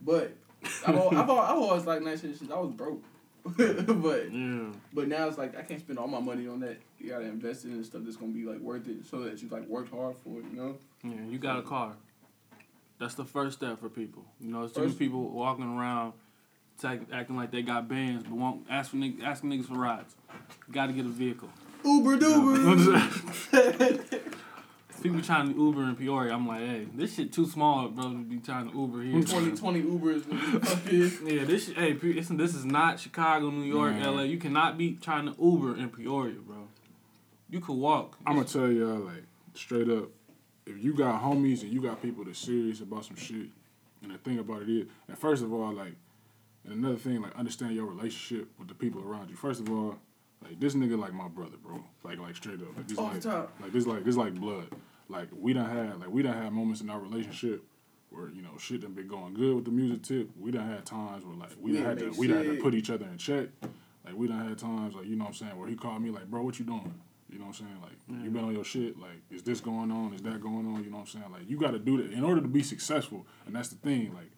But I've, al- I've, al- I've always liked nice shit. since I was broke. *laughs* but Yeah, but now it's like I can't spend all my money on that. You gotta invest in stuff that's gonna be like worth it, so that you like worked hard for it. You know. yeah. You got a car. That's the first step for people. You know, it's too many First- people walking around tac- acting like they got bands, but won't ask for nigg- asking niggas for rides. You Got to get a vehicle. Uber Duber. *laughs* People trying to Uber in Peoria. I'm like, hey, this shit too small, bro, to be trying to Uber here. Twenty twenty Ubers. Fuck it. Yeah, this sh- hey, this is not Chicago, New York, Nah. LA. You cannot be trying to Uber in Peoria, bro. You could walk. I'm gonna tell y'all like straight up, if you got homies and you got people that's serious about some shit, and the thing about it is, and first of all, like, and another thing, like, understand your relationship with the people around you. First of all, like this nigga like my brother, bro. Like, like straight up, like this, Off like, top. like this, like this, like blood. Like we don't have like we don't have moments in our relationship where you know shit done been going good with the music tip. We done had times where like we We done had to, make we done had to put each other in check. Like we done had times like you know what I'm saying where he called me like, bro, what you doing? What I'm saying? Like you been on your shit. Like is this going on? Is that going on? You know what I'm saying? Like you got to do that in order to be successful. And that's the thing. Like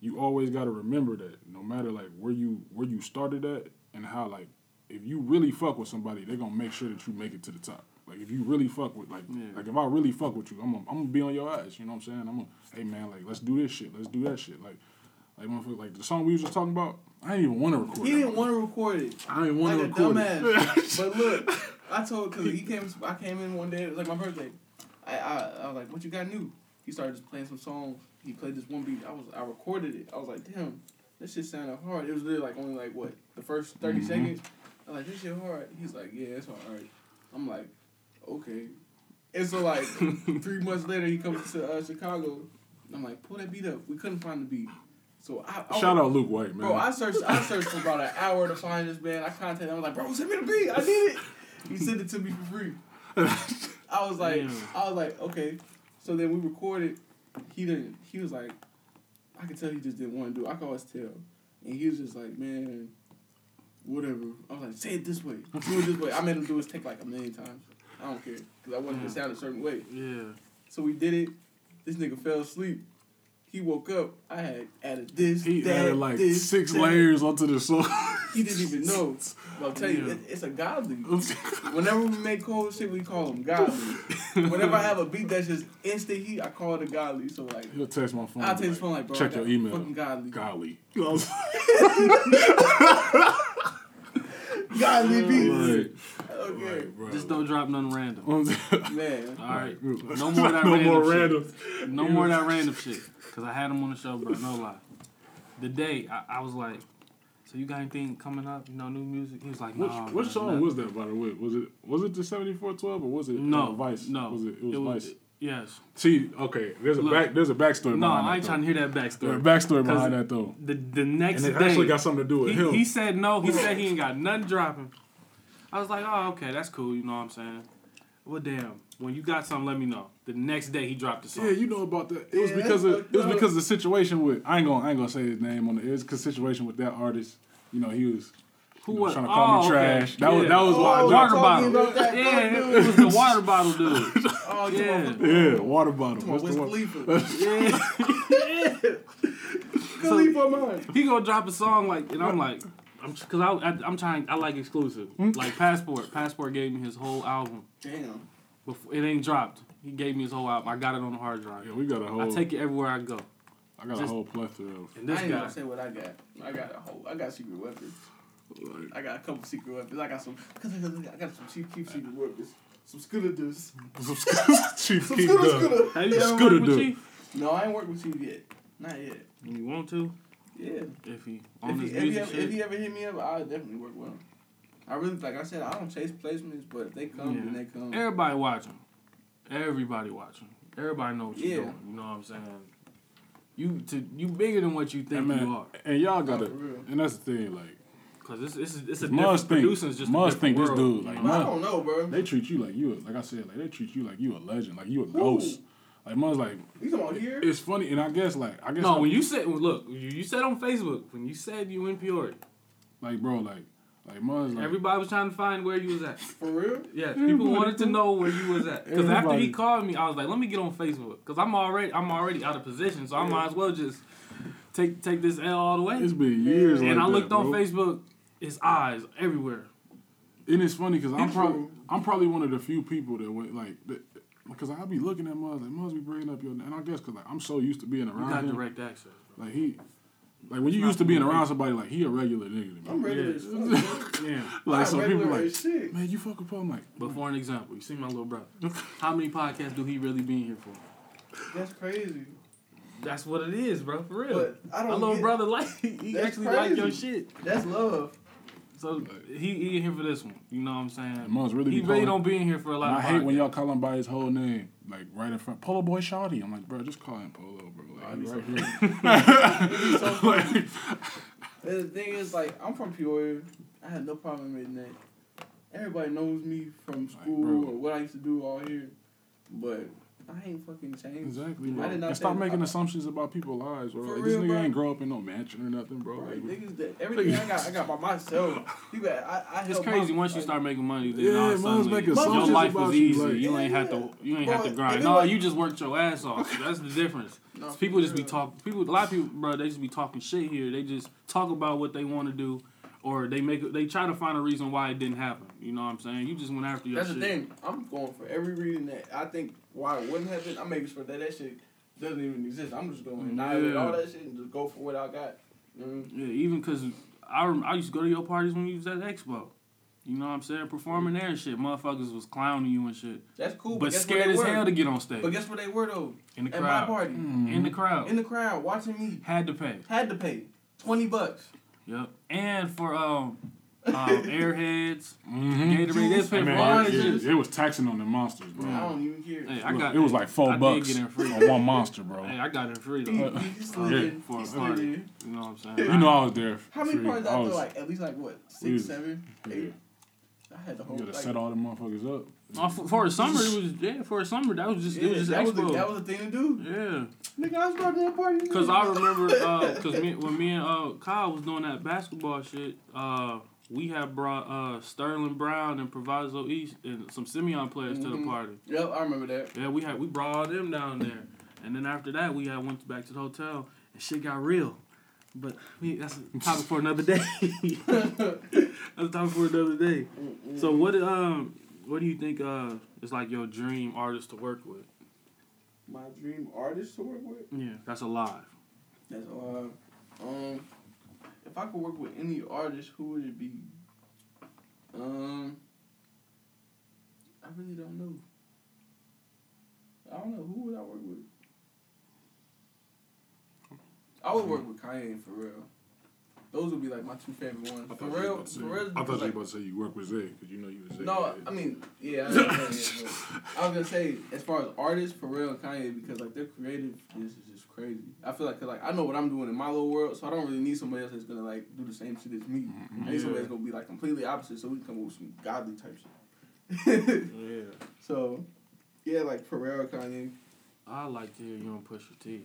you always got to remember that no matter like where you where you started at and how like if you really fuck with somebody, they're gonna make sure that you make it to the top. Like if you really fuck with like Yeah. like if I really fuck with you, I'm gonna, I'm gonna be on your ass. You know what I'm saying? I'm gonna hey man, like let's do this shit. Let's do that shit. Like like motherfucker, like the song we was just talking about. I didn't even want to record. He didn't want to record it. I didn't want to record it. *laughs* but look, I told because he came. I came in one day. It was like my birthday. I, I I was like, "What you got new?" He started just playing some songs. He played this one beat. I was I recorded it. I was like, "Damn, this shit sounded hard." It was literally like only like what the first 30 Mhm. seconds. I was like, "This shit hard." He's like, "Yeah, it's hard." I'm like, "Okay." And so like *laughs* three months later, he comes to uh, Chicago. I'm like, "Pull that beat up." We couldn't find the beat. So I, I Shout out Luke White, man. Bro, I searched. I searched for about an hour to find this man. I contacted him. I was like, "Bro, send me the beat. I need it." He sent it to me for free. *laughs* I was like, Damn. I was like, okay. So then we recorded. He didn't. He was like, I could tell he just didn't want to do. it. I could always tell, and he was just like, man, whatever. I was like, say it this way. Do it this way. I made him do his take like a million times. I don't care because I wanted it to sound a certain way. Yeah. So we did it. This nigga fell asleep. He woke up. I had added this. he that, added like this, six that. layers onto the song. He didn't even know. *laughs* But I'll tell you, Yeah. it, it's a godly. *laughs* Whenever we make cold shit, we call them godly. Whenever I have a beat that's just instant heat, I call it a godly. So like, He'll text my phone. I'll take his like, phone like, bro, check your email. Fucking godly. Golly. Godly *laughs* beats. Like, Okay. like, bro. Just don't drop nothing random. Man. All right. No more of that no random more shit. random. No more of that random shit. Cause I had him on the show, bro. No lie. The day I, I was like, So you got anything coming up? You know, new music? He was like, Which nah, man, song nothing." was that by the way? Was it was it the seventy four twelve or was it No, uh, Vice? no. was it? It was, Vice. Yes. See, okay, there's a Look. back there's a backstory. No, behind I ain't trying to hear that There's backstory. a backstory behind that though, The the next and it day, actually got something to do with he, him. he said no. He said he ain't got nothing dropping. I was like, oh, okay, that's cool. You know what I'm saying? Well, damn. When you got something, let me know. The next day, he dropped the song. Yeah, you know about that. It was Yeah, because of it was because of the situation with I ain't gonna I ain't gonna say his name on the it was because situation with that artist. You know, he was Who you know, was trying to call oh, me trash. Okay. That was that was why I Oh, water talking bottle. about that Yeah, it was the water bottle dude. *laughs* Oh, Yeah. Yeah, water bottle. Come on, What's Wiz the one? Khalifa. *laughs* Yeah. Khalifa mine. he gonna drop a song like, and I'm like, I'm because I, I I'm trying. I like exclusive. Hmm? Like Passport. Passport gave me his whole album. Damn. Before, it ain't dropped. He gave me his whole album. I got it on the hard drive. Yeah, we got a whole. I take it everywhere I go. I got just- a whole plethora of. And this I ain't guy, gonna say what I got. I got a whole. I got secret weapons. Like, I got a couple secret weapons. I got some. Cause I got some cheap, cheap secret weapons. Some scooters. *laughs* Chief Some Keef scooter, Dub. scooter. have you ever Scooter worked with dude. Chief? No, I ain't worked with you yet. Not yet. When you want to? Yeah. If he on If his he, if, he ever, shit. if he ever hit me up, I'll definitely work with him. I really, like I said, I don't chase placements, but if they come, Yeah. then they come. Everybody watch watching. Everybody watching. Everybody know what you're Yeah. doing. You know what I'm saying? You to you bigger than what you think And, man, you are. and y'all got for real. to, and that's the thing, like, Cause it's it's it's a Must different think, producers just a must think different this dude, you like, know? I don't know, bro. they treat you like you, a- like I said, like they treat you like you a legend, like you a ghost. Like, Mud's like, You talking about here? it's funny, and I guess, like, I guess, No, like, when you said look, you, you said on Facebook when you said you in Peoria, like, bro, like, like, Mud's like, everybody was trying to find where you was at. For real? Yeah, people wanted to know where you was at. Because after he called me, I was like, let me get on Facebook. Because I'm already I'm already out of position, so I might as well just take take this L all the way. it's been years. and like I that, looked on bro. Facebook, his eyes everywhere. And it's funny because I'm probably. I'm probably one of the few people that went like because I'll be looking at Muzz like Muzz be bringing up your name. and I guess because like I'm so used to being around. You around got him direct access. Bro. like he like when you used to being around somebody like he a regular nigga to I'm regular Yeah. as fuck. *laughs* Yeah. Like I'm so people regular like as shit. man you fuck with Paul I'm like But for an example, you see my little brother. *laughs* How many podcasts do he really be here for? That's crazy. That's what it is, bro. For real. But I My don't. little get- brother like *laughs* he That's actually like your shit. That's love. So he, he in here for this one. You know what I'm saying? Muzz really He really calling- don't be in here for a lot and I of hate when y'all call him by his whole name like right in front Polo Boy Shawty I'm like bro just call him Polo bro like I'd be he so right It'd so here. *laughs* Like, the thing is, like, I'm from Peoria. I had no problem admitting that. Everybody knows me from school bro. or what I used to do all here. But I ain't fucking changed. Exactly, I did not And stop making I- assumptions about people's lives, bro. For Like, real, this nigga bro. ain't grow up in no mansion or nothing, bro. Right, Like, niggas, that everything I got, I got by myself. You got, I, I It's crazy my- once you like, start making money. Then Yeah, all of a sudden, making your life about was you, easy. like- you ain't Yeah. have to. You ain't have to grind. No, like- you just worked your ass off. *laughs* That's the difference. No, people just be talking. People, a lot of people, bro, they just be talking shit here. They just talk about what they want to do, or they make. They try to find a reason why it didn't happen. You know what I'm saying? You just went after your That's shit. the thing. I'm going for every reason that I think why it wouldn't have happen. I'm making sure that that shit doesn't even exist. I'm just going to annihilate Yeah. all that shit and just go for what I got. Mm. Yeah, even because I, rem- I used to go to your parties when you was at Expo. You know what I'm saying? Performing there and shit. Motherfuckers was clowning you and shit. That's cool. but guess scared as they hell to get on stage. But guess where they were though? in the At my crowd. party. In the crowd. In the crowd, watching me. Had to pay. Had to pay twenty bucks. Yep. And for um, um *laughs* Airheads, Mhm. Gatorade, they Juice, pay Hey, for man, it, it, it was taxing on the monsters, bro. I don't even care. Hey, I Look, got it was like four I bucks get in free. on one monster, bro. Hey, I got it free He, though. Uh, yeah. For He a party. You know what I'm saying? You know I was there. How many free. parties I out was. Like at least like what We six, was- seven, yeah. eight. I had the whole. You gotta Like, set all the motherfuckers up. Oh, for, for a summer, it was yeah. For a summer, that was just yeah, it was just that was, the, that was the thing to do. yeah. Nigga, I was going to party. Cause I remember, uh, cause me, when me and uh, Kyle was doing that basketball shit, uh, we have brought uh, Sterling Brown and Proviso East and some Simeon players to the Mhm. party. Yep, I remember that. Yeah, we had we brought all them down there, and then after that we had went back to the hotel and shit got real. But we, that's a topic for another day. *laughs* that's a topic for another day. So what um what do you think uh is like your dream artist to work with? My dream artist to work with. Yeah, that's alive. That's all. Um, if I could work with any artist, who would it be? Um, I really don't know. I don't know who would I work with. I would work with Kanye for real. Those would be like my two favorite ones. I For thought, you were real, to say. I thought you were about to say you work with Zay because you know you was Zay. No, I mean, yeah, I, know that, yeah, but I was gonna say as far as artists, Pharrell and Kanye, because like their creative is just crazy. I feel like 'cause, like I know what I'm doing in my little world, so I don't really need somebody else that's gonna like do the same shit as me. I need somebody that's gonna be like completely opposite, so we can come up with some godly type shit. Yeah. *laughs* so, yeah, like Pharrell, Kanye, I like to hear you on Pusha T.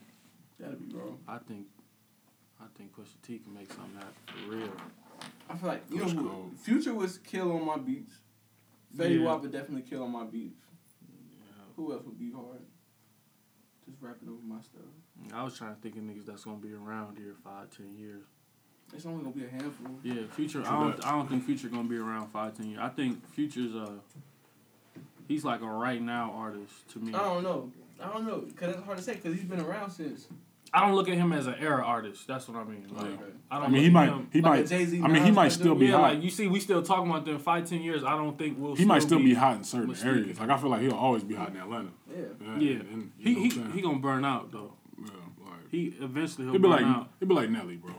that'd be wrong. I think, I think Pusha T can make something happen for real. I feel like you Push know, who- Future was kill on my beats. Fetty Yeah. Wap would definitely kill on my beats. Yeah. Who else would be hard? Just rapping over my stuff. I was trying to think of niggas that's gonna be around here five, ten years. It's only gonna be a handful. Yeah, Future. I don't. I don't think Future gonna be around five, ten years. I think Future's uh, he's like a right now artist to me. I don't know. I don't know, cause it's hard to say, cause he's been around since. I don't look at him as an era artist. That's what I mean. Like, Okay. I don't. I mean, he look might, him- he Like might. Jay-Z I mean, he might still be yeah, hot. like you see, we still talking about them five, ten years. I don't think we'll. he might still be be hot in certain mistaken. areas. Like I feel like he'll always be hot in Atlanta. Yeah. Yeah, and- and, he he what I'm saying? he gonna burn out though. Yeah, like He eventually he'll it'd be burn like out. it'd be like Nelly, bro.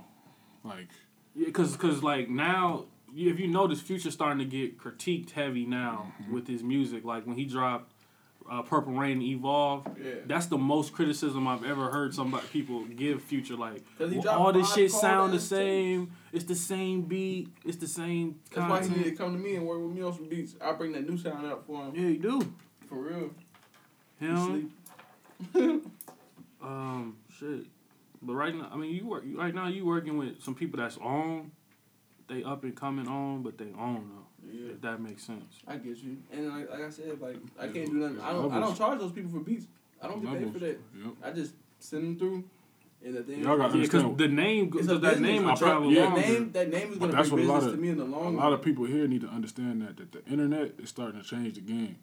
Like Yeah, cause, cause like now, if you notice, Future starting to get critiqued heavy now Mm-hmm. with his music. Like when he dropped uh, Purple Reign Evolve, Yeah. that's the most criticism I've ever heard somebody people give Future. Like well, all this shit sound the same. It's the same beat. It's the same That's why he need to come to me and work with me on some beats. I'll bring that new sound out for him. Yeah, you do. For real. Him. *laughs* *laughs* Um, shit. But right now, I mean, you work right now. You working with some people that's on. They up and coming on, but they on though. Yeah. If that makes sense. I get you. And like, like I said, like I Yeah, can't do nothing. I don't. I don't charge those people for beats. I don't get paid for that. Yep. I just send them through. And the thing. Y'all got- Yeah, because understand- the name, It's a that business. name will I pro- travel yeah, that longer. name. That name is But gonna that's bring what a lot business of- to me in the long A run. lot of people here need to understand that that the internet is starting to change the game.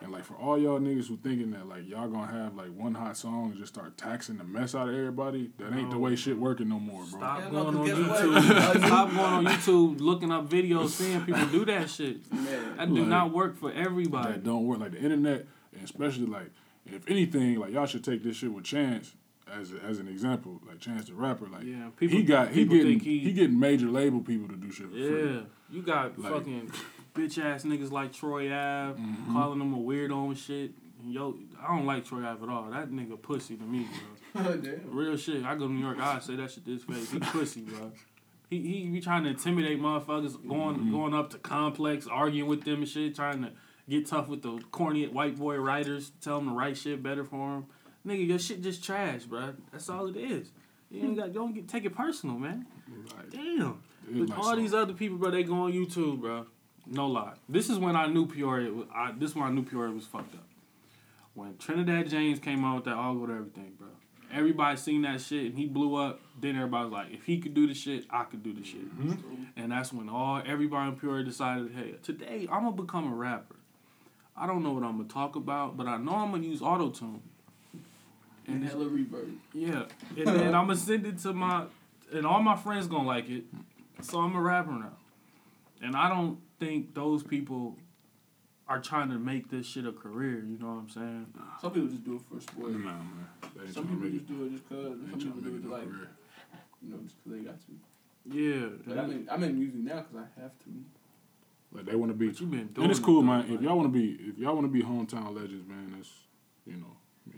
And like for all y'all niggas who thinking that like y'all gonna have like one hot song and just start taxing the mess out of everybody, that ain't the way shit working no more, bro. Stop Yeah, going no, on 'cause YouTube. *laughs* Stop going on YouTube, looking up videos, seeing people do that shit. Man. That do Like- not work for everybody. That don't work. Like the internet, and especially like if anything, like y'all should take this shit with Chance as a, as an example. Like Chance the rapper, like Yeah, people. he got he getting think he, he, getting major label people to do shit for free. Yeah, you got Like- fucking *laughs* bitch ass niggas like Troy Ave Mm-hmm. calling him a weirdo and shit. And yo, I don't like Troy Ave at all. That nigga pussy to me, bro. *laughs* Damn. Real shit. I go to New York, I say that shit this his face. He pussy, bro. He he be trying to intimidate motherfuckers, going Mm-hmm. going up to complex, arguing with them and shit, trying to get tough with the corny white boy writers, tell them to write shit better for him. Nigga, your shit just trash, bro. That's all it is. You ain't got don't get take it personal, man. Like, Damn. it's But like all some- these other people, bro, they go on YouTube, bro. No lie. This is when I knew Peoria. Was, I, this is when I knew Peoria was fucked up. When Trinidad James came out with that All Gold Everything, bro. Everybody seen that shit and he blew up. Then everybody was like, if he could do the shit, I could do the shit. Mm-hmm. And that's when all everybody in Peoria decided, hey, today I'm gonna become a rapper. I don't know what I'm gonna talk about, but I know I'm gonna use auto tune. And hella reverb. Yeah, and then I'm gonna send it to my, and all my friends gonna like it. So I'm a rapper now, and I don't think those people are trying to make this shit a career. You know what I'm saying? Some people just do it for sport. Nah, man. Some people just do it just cause. they Some people do it it like, career. you know, just cause they got to. Yeah, But I'm in, I'm in music now cause I have to. Like they want to be. but you been doing. And it's cool, though, man. If y'all want to be, if y'all want to be hometown legends, man, that's you know,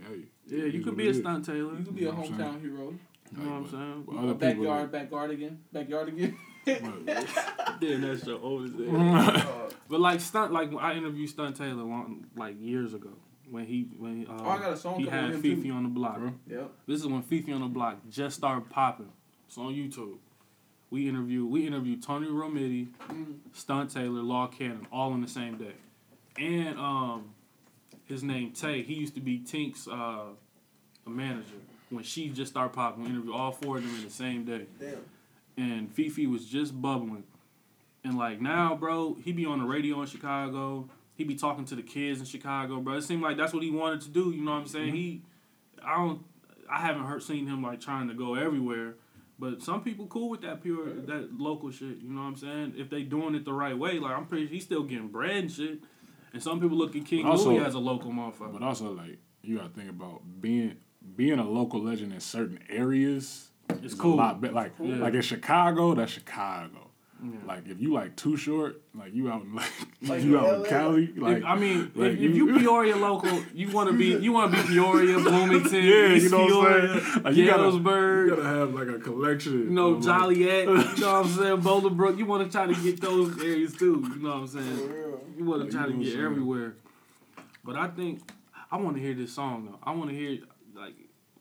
hey. yeah, you could be a stunt Taylor. You could be You a know what I'm hometown hero. You know what I'm saying? But A other backyard, backyard again, backyard again. *laughs* Then that's your oldest. people. Uh, But like stunt, like I interviewed Stunt Taylor long, like years ago when he when uh, oh, I got a song he had on Fifi too. on the block. Bro. Yep. This is when Fifi on the Block just started popping. It's on YouTube. We interviewed we interviewed Tony Romiti, Mm. Stunt Taylor, Law Cannon, all in the same day. And um his name Tay, he used to be Tink's uh manager when she just started popping. We interviewed all four of them in the same day. Damn. And Fifi was just bubbling. And like now, bro, he be on the radio in Chicago. He be talking to the kids in Chicago, bro. It seemed like that's what he wanted to do. You know what I'm saying? Mm-hmm. He, I don't, I haven't heard seen him like trying to go everywhere. But some people cool with that pure, that local shit. You know what I'm saying? If they doing it the right way, like I'm pretty, he's still getting bread and shit. And some people look at King Also- Louie as a local motherfucker. But also, like you got to think about being being a local legend in certain areas It's is cool. a lot better. Like Yeah. like in Chicago, that's Chicago. Yeah. Like if you like too short, like you out in *laughs* like, Like you out in LA, Cali, If- like I mean, like if, if you *laughs* Peoria local, you want to be you want to be Peoria, Bloomington, *laughs* Yeah, East you know what I'm saying? Like, you gotta- Galesburg, you gotta have like a collection. you know, of, like- Joliet, you know what I'm saying, Bolingbrook. You want to try to get those areas too. You know what I'm saying? You want to try to get what I'm saying? everywhere. But I think I want to hear this song though. I want to hear like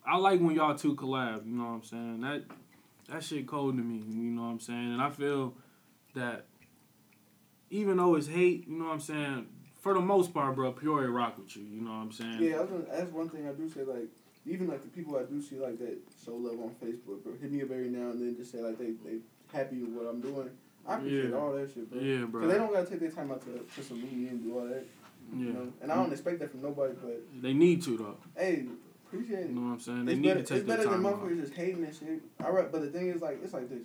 I like when y'all two collab. You know what I'm saying? That that shit cold to me. You know what I'm saying? And I feel that even though it's hate, you know what I'm saying. For the most part, bro, Peoria rock with you. You know what I'm saying? Yeah, I was gonna, that's one thing I do say. Like, even like the people I do see like that show love on Facebook, bro, hit me up every now and then, just say like they they happy with what I'm doing. I appreciate Yeah. all that shit, bro. Yeah, bro. Cause they don't gotta take their time out to to salute me and do all that. You Yeah. know? And I don't expect that from nobody, but They need to though. hey, appreciate it. You know what I'm saying? They It's need better, to take it's better than motherfuckers just hating and shit. All right, but the thing is, like, it's like this.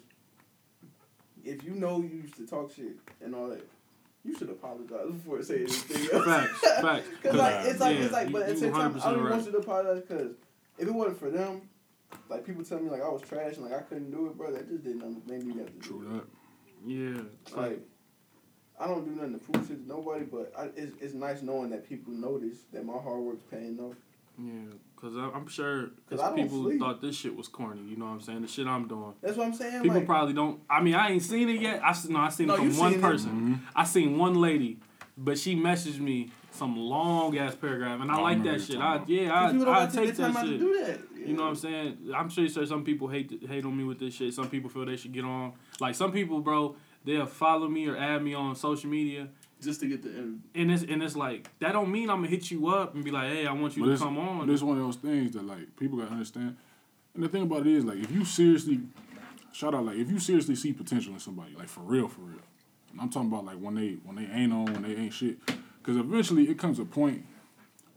If you know you used to talk shit and all that, you should apologize before saying anything else. Facts, facts. *laughs* Cause like it's like Yeah, it's like, but at the same time, I 100% don't right. want you to apologize because if it wasn't for them, like people telling me like I was trash and like I couldn't do it, bro, that just didn't make me have to True that. Yeah. like- Like I don't do nothing to prove shit to nobody, but I, it's it's nice knowing that people notice that my hard work's paying off. Yeah, cause I- I'm sure 'Cause cause people sleep. thought this shit was corny. You know what I'm saying? The shit I'm doing. That's what I'm saying. People like, probably don't. I mean, I ain't seen it yet. I no, I seen No, it from one seen it. person. Mhm. I seen one lady, but she messaged me some long ass paragraph, and I Oh, I like that shit. I yeah, Cause I I take take their time that shit. do that. You know what I'm saying? I'm sure sure some people hate hate on me with this shit. Some people feel they should get on. Like some people, bro, they'll follow me or add me on social media, Just to get the interview. and it's and it's like that don't mean I'm gonna hit you up and be like, hey, I want you But to come on. but it's one of those things that like people gotta understand. And the thing about it is like if you seriously shout out like if you seriously see potential in somebody like for real for real. And I'm talking about like when they when they ain't on when they ain't shit. Because eventually it comes a point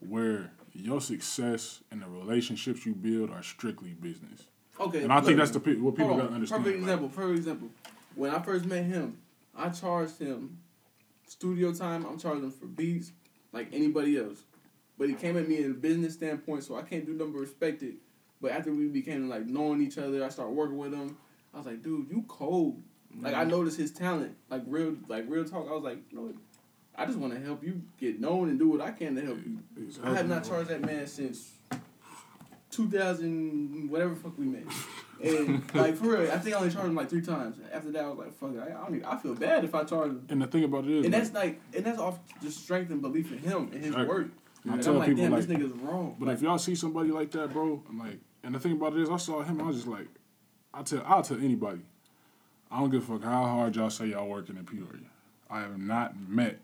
where your success and the relationships you build are strictly business. Okay. And I think that's the pe- what people gotta understand. Perfect like, example. Perfect example. When I first met him, I charged him studio time. I'm charging for beats like anybody else. But he came at me in a business standpoint, so I can't do nothing but respect it. But after we became like knowing each other, I started working with him. I was like, dude, you cold. Like I mm-hmm. noticed his talent, like real, like real talk. I was like, you know, what? I just want to help you get known and do what I can to help you. I have not charged that man since 2000, whatever fuck we made. And *laughs* like for real, I think I only charged him like three times. After that, I was like, fuck it. I, I, don't even, I feel bad if I charge him. And the thing about it is And that's like, and that's off just strength and belief in him and his Right. work. I And tell I'm like, people damn, like this nigga's wrong. But if y'all see somebody like that, bro, I'm like, and the thing about it is, I saw him. I was just like, I tell, I'll tell anybody. I don't give a fuck how hard y'all say y'all working in Peoria. I have not met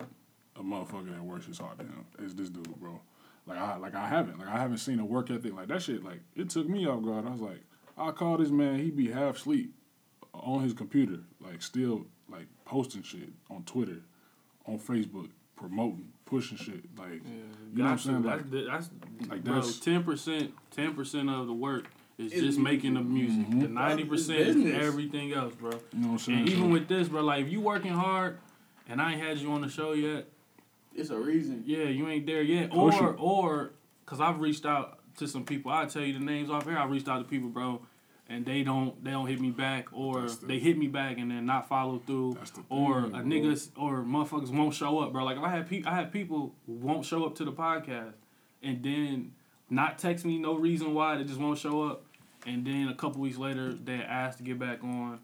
a motherfucker that works as hard as him as this dude, bro. Like I, like I haven't, like I haven't seen a work ethic like that. Shit, like it took me off guard. I was like, I call this man. He be half asleep on his computer, like still like posting shit on Twitter, on Facebook, promoting, pushing shit. Like you know what I'm saying? Like, That's, that's, like bro, that's- ten percent, ten percent of the work is It's just making the music. Mhm. The ninety percent is everything else, bro. you know what I'm saying? And even with this, bro, like if you working hard, and I ain't had you on the show yet, it's a reason. yeah, you ain't there yet, Push or it. or because I've reached out to some people. I tell you the names off here. I reached out to people, bro, and they don't they don't hit me back, or the- they hit me back and then not follow through. That's the or thing, a bro. niggas or motherfuckers won't show up, bro. Like if I have pe- I have people who won't show up to the podcast, and then not text me no reason why they just won't show up, and then a couple weeks later they ask to get back on,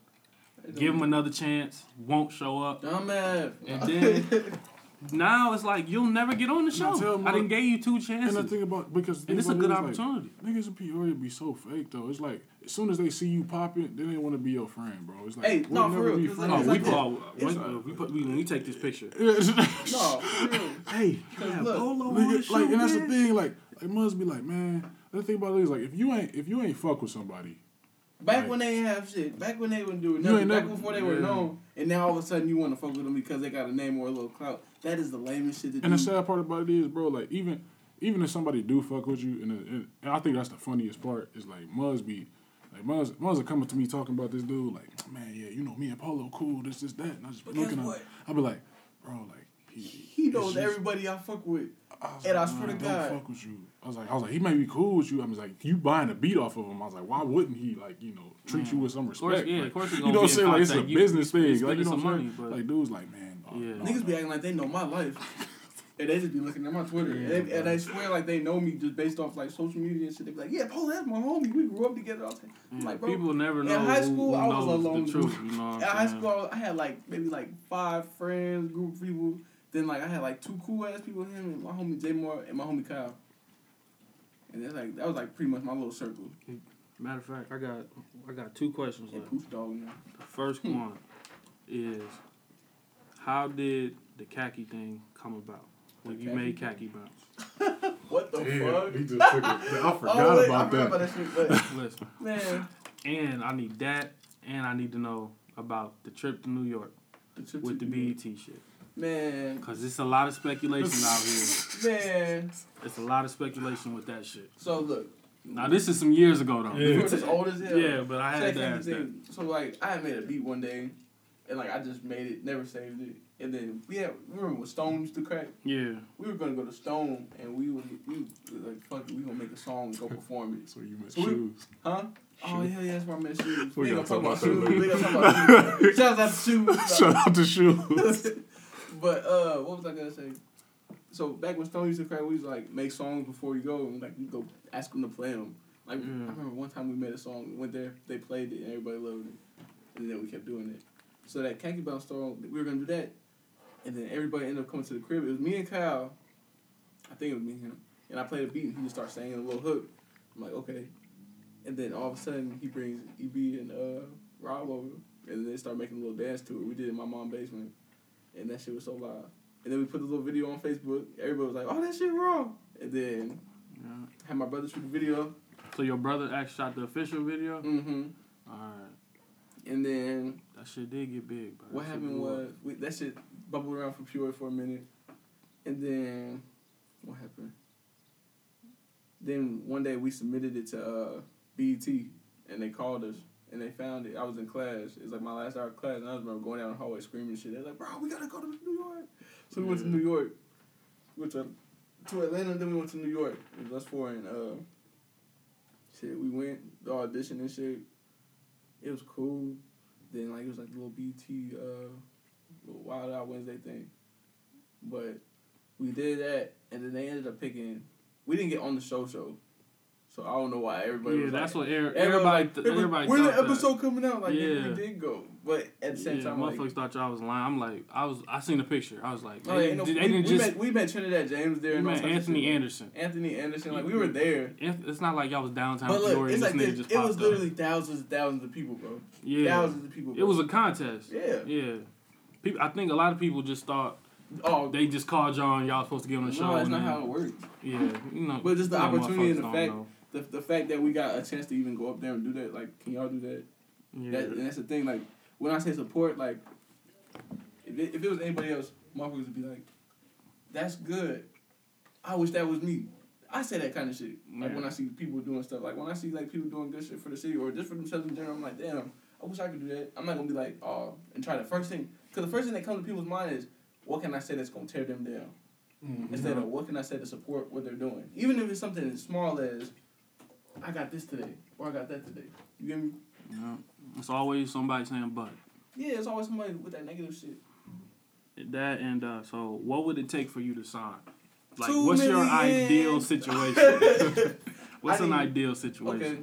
give them another chance, won't show up, Dumbass. and then *laughs* now it's like you'll never get on the show. I didn't what- gave you two chances. And chances, the thing about because and thing it's a about good it is, like, opportunity. niggas in Peoria be so fake though. It's like as soon as they see you popping, then they want to be your friend, bro. It's like Hey, we'll no, for never real, be 'cause friends. Oh, we like call It's- when, we put we, when we take this picture. *laughs* *laughs* no, for real. hey, you have look, Polo nigga, like, and that's the thing. Like, it must be like, man. The thing about it is like, if you ain't if you ain't fuck with somebody, Back Right. when they ain't have shit. Back when they wouldn't do You nothing. ain't Back never- before they were known. And now all of a sudden you want to fuck with them because they got a name or a little clout. That is the lamest shit to and do. the sad part about it is, bro, like even even if somebody do fuck with you, and, and, and I think that's the funniest part is like Muzz be. Like Muzz, Muzz are coming to me talking about this dude, like, man, yeah, you know, me and Polo cool, this, this, that. And I just But looking at. I be like, bro, like, he, knows everybody I fuck with. I was And I swear to "Man, God." fuck with you. I was like, I was like, he might be cool with you. I was like, you buying a beat off of him. I was like, why wouldn't he like, you know, treat you mm. with some Of course, respect? yeah, Like, of course you know what I'm saying? Like it's a. You- business thing. Like you know what I'm saying? like dudes like, man, Yeah. no, Niggas be acting like they know my life. *laughs* And they just be looking at my Twitter. Yeah, and, they, and they swear like they know me just based off like social media and shit. They be like, yeah, Paul, that's my homie. We grew up together the time. I'm Yeah, like, bro, people never know. in high school, I was a knows lone the truth. You know *laughs* in high school, I had like maybe like five friends, group of people. Then like I had like two cool ass people, him and my homie J Moore and my homie Kyle. And that's like that was like pretty much my little circle. Matter of fact, I got I got two questions And left. Pooch Dog now. The first Hmm. one is how did the khaki thing come about? When The you khaki made thing? khaki bounce. *laughs* What the Damn, fuck? he just took it. I *laughs* forgot oh, wait, about I that. about that shit, *laughs* Listen, man, and I need that, and I need to know about the trip to New York the trip with to the New York. BET shit. Man, Cause it's a lot of speculation out here. *laughs* man. It's a lot of speculation with that shit. So look, Now this is some years ago though. Yeah. you were just old as hell. Yeah, but I So had that to kind of ask that. thing. So like, I had made a beat one day, and like I just made it, never saved it, and then we had remember when Stone used to crack. Yeah. We were gonna go to Stone, and we was we was like fuck it, we gonna make a song and go *laughs* perform it, So you missed So we- shoes. huh? Oh yeah, yeah, that's where I met shoes. We We gonna talk talk about about that shoes. later. We gonna talk about shoes. *laughs* Shout out to shoes. Shout out to shoes. But uh, what was I gonna say? So back when Stone used to crack, we used to like make songs before we go, and like we go ask them to play them. Like Yeah. I remember one time we made a song, went there, they played it, and everybody loved it, and then we kept doing it. So that Khaki Bounce song, we were gonna do that, and then everybody ended up coming to the crib. It was me and Kyle, I think it was me and him, and I played a beat, and he just started singing a little hook. I'm like, okay, and then all of a sudden he brings EB and uh Rob over, and then they start making a little dance to it. We did it in my mom's basement, and that shit was so loud. And then we put the little video on Facebook. Everybody was like, "Oh, that shit wrong." And then yeah. had my brother shoot the video. So your brother actually shot the official video? Mm-hmm. Alright. And then That shit did get big, bro. what happened was we, that shit bubbled around for Pure for a minute, and then what happened? Then one day we submitted it to uh, BET, and they called us and they found it. I was in class. It was like my last hour of class, and I remember going down the hallway screaming and shit. They're like, "Bro, we gotta go to New York." So we went to New York. We went to to Atlanta, then we went to New York. It was us four and uh, shit. We went the audition and shit. It was cool. Then like it was like a little BT uh, little Wild Out Wednesday thing, but we did that, and then they ended up picking. We didn't get on the show show, so I don't know why everybody. Yeah, was that's like, what er- everybody. th- like, everybody When the thought that. episode coming out? Like, yeah. Yeah. we did go, but at the same yeah, time, like, motherfuckers thought y'all was lying. I'm like, I was, I seen the picture. I was like, oh, they, no, didn't- we, they didn't we just. met, we met Trinidad James there. we and met Anthony. Anderson. Anthony Anderson, like we were there. It's not like y'all was downtown But look, it's like this nigga this, just it was literally up. thousands and thousands of people, bro. Yeah, Thousands of people. it was a contest. yeah. Yeah, people. I think a lot of people just thought Oh, they just called y'all and y'all supposed to get on the show. no, that's not how it works. Yeah, you know. But just the opportunity and the fact-. The, the fact that we got a chance to even go up there and do that, like, can y'all do that? Yeah. That, and that's the thing. Like when I say support, like if it, if it was anybody else, motherfuckers would be like, "That's good. I wish that was me." I say that kind of shit. Like Yeah. when I see people doing stuff, like when I see like people doing good shit for the city or just for themselves in general, I'm like, "Damn, I wish I could do that." I'm not gonna be like, "Oh," and try the first thing because the first thing that comes to people's mind is, "What can I say that's gonna tear them down?" Mm-hmm. Instead of what can I say to support what they're doing, even if it's something as small as, "I got this today" or "I got that today." You get me? Yeah. It's always somebody saying but. Yeah, it's always somebody with that negative shit. That and uh, so, what would it take for you to sign? Like, Two what's your ideal situation? *laughs* *laughs* what's I an need- ideal situation? Okay,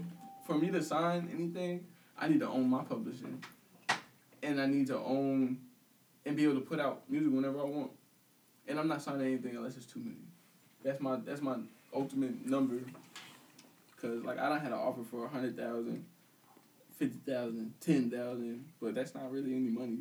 for me to sign anything, I need to own my publishing, and I need to own and be able to put out music whenever I want. And I'm not signing anything unless it's two million. That's my that's my ultimate number. Cause like I don't had an offer for a hundred thousand, fifty thousand, ten thousand, but that's not really any money.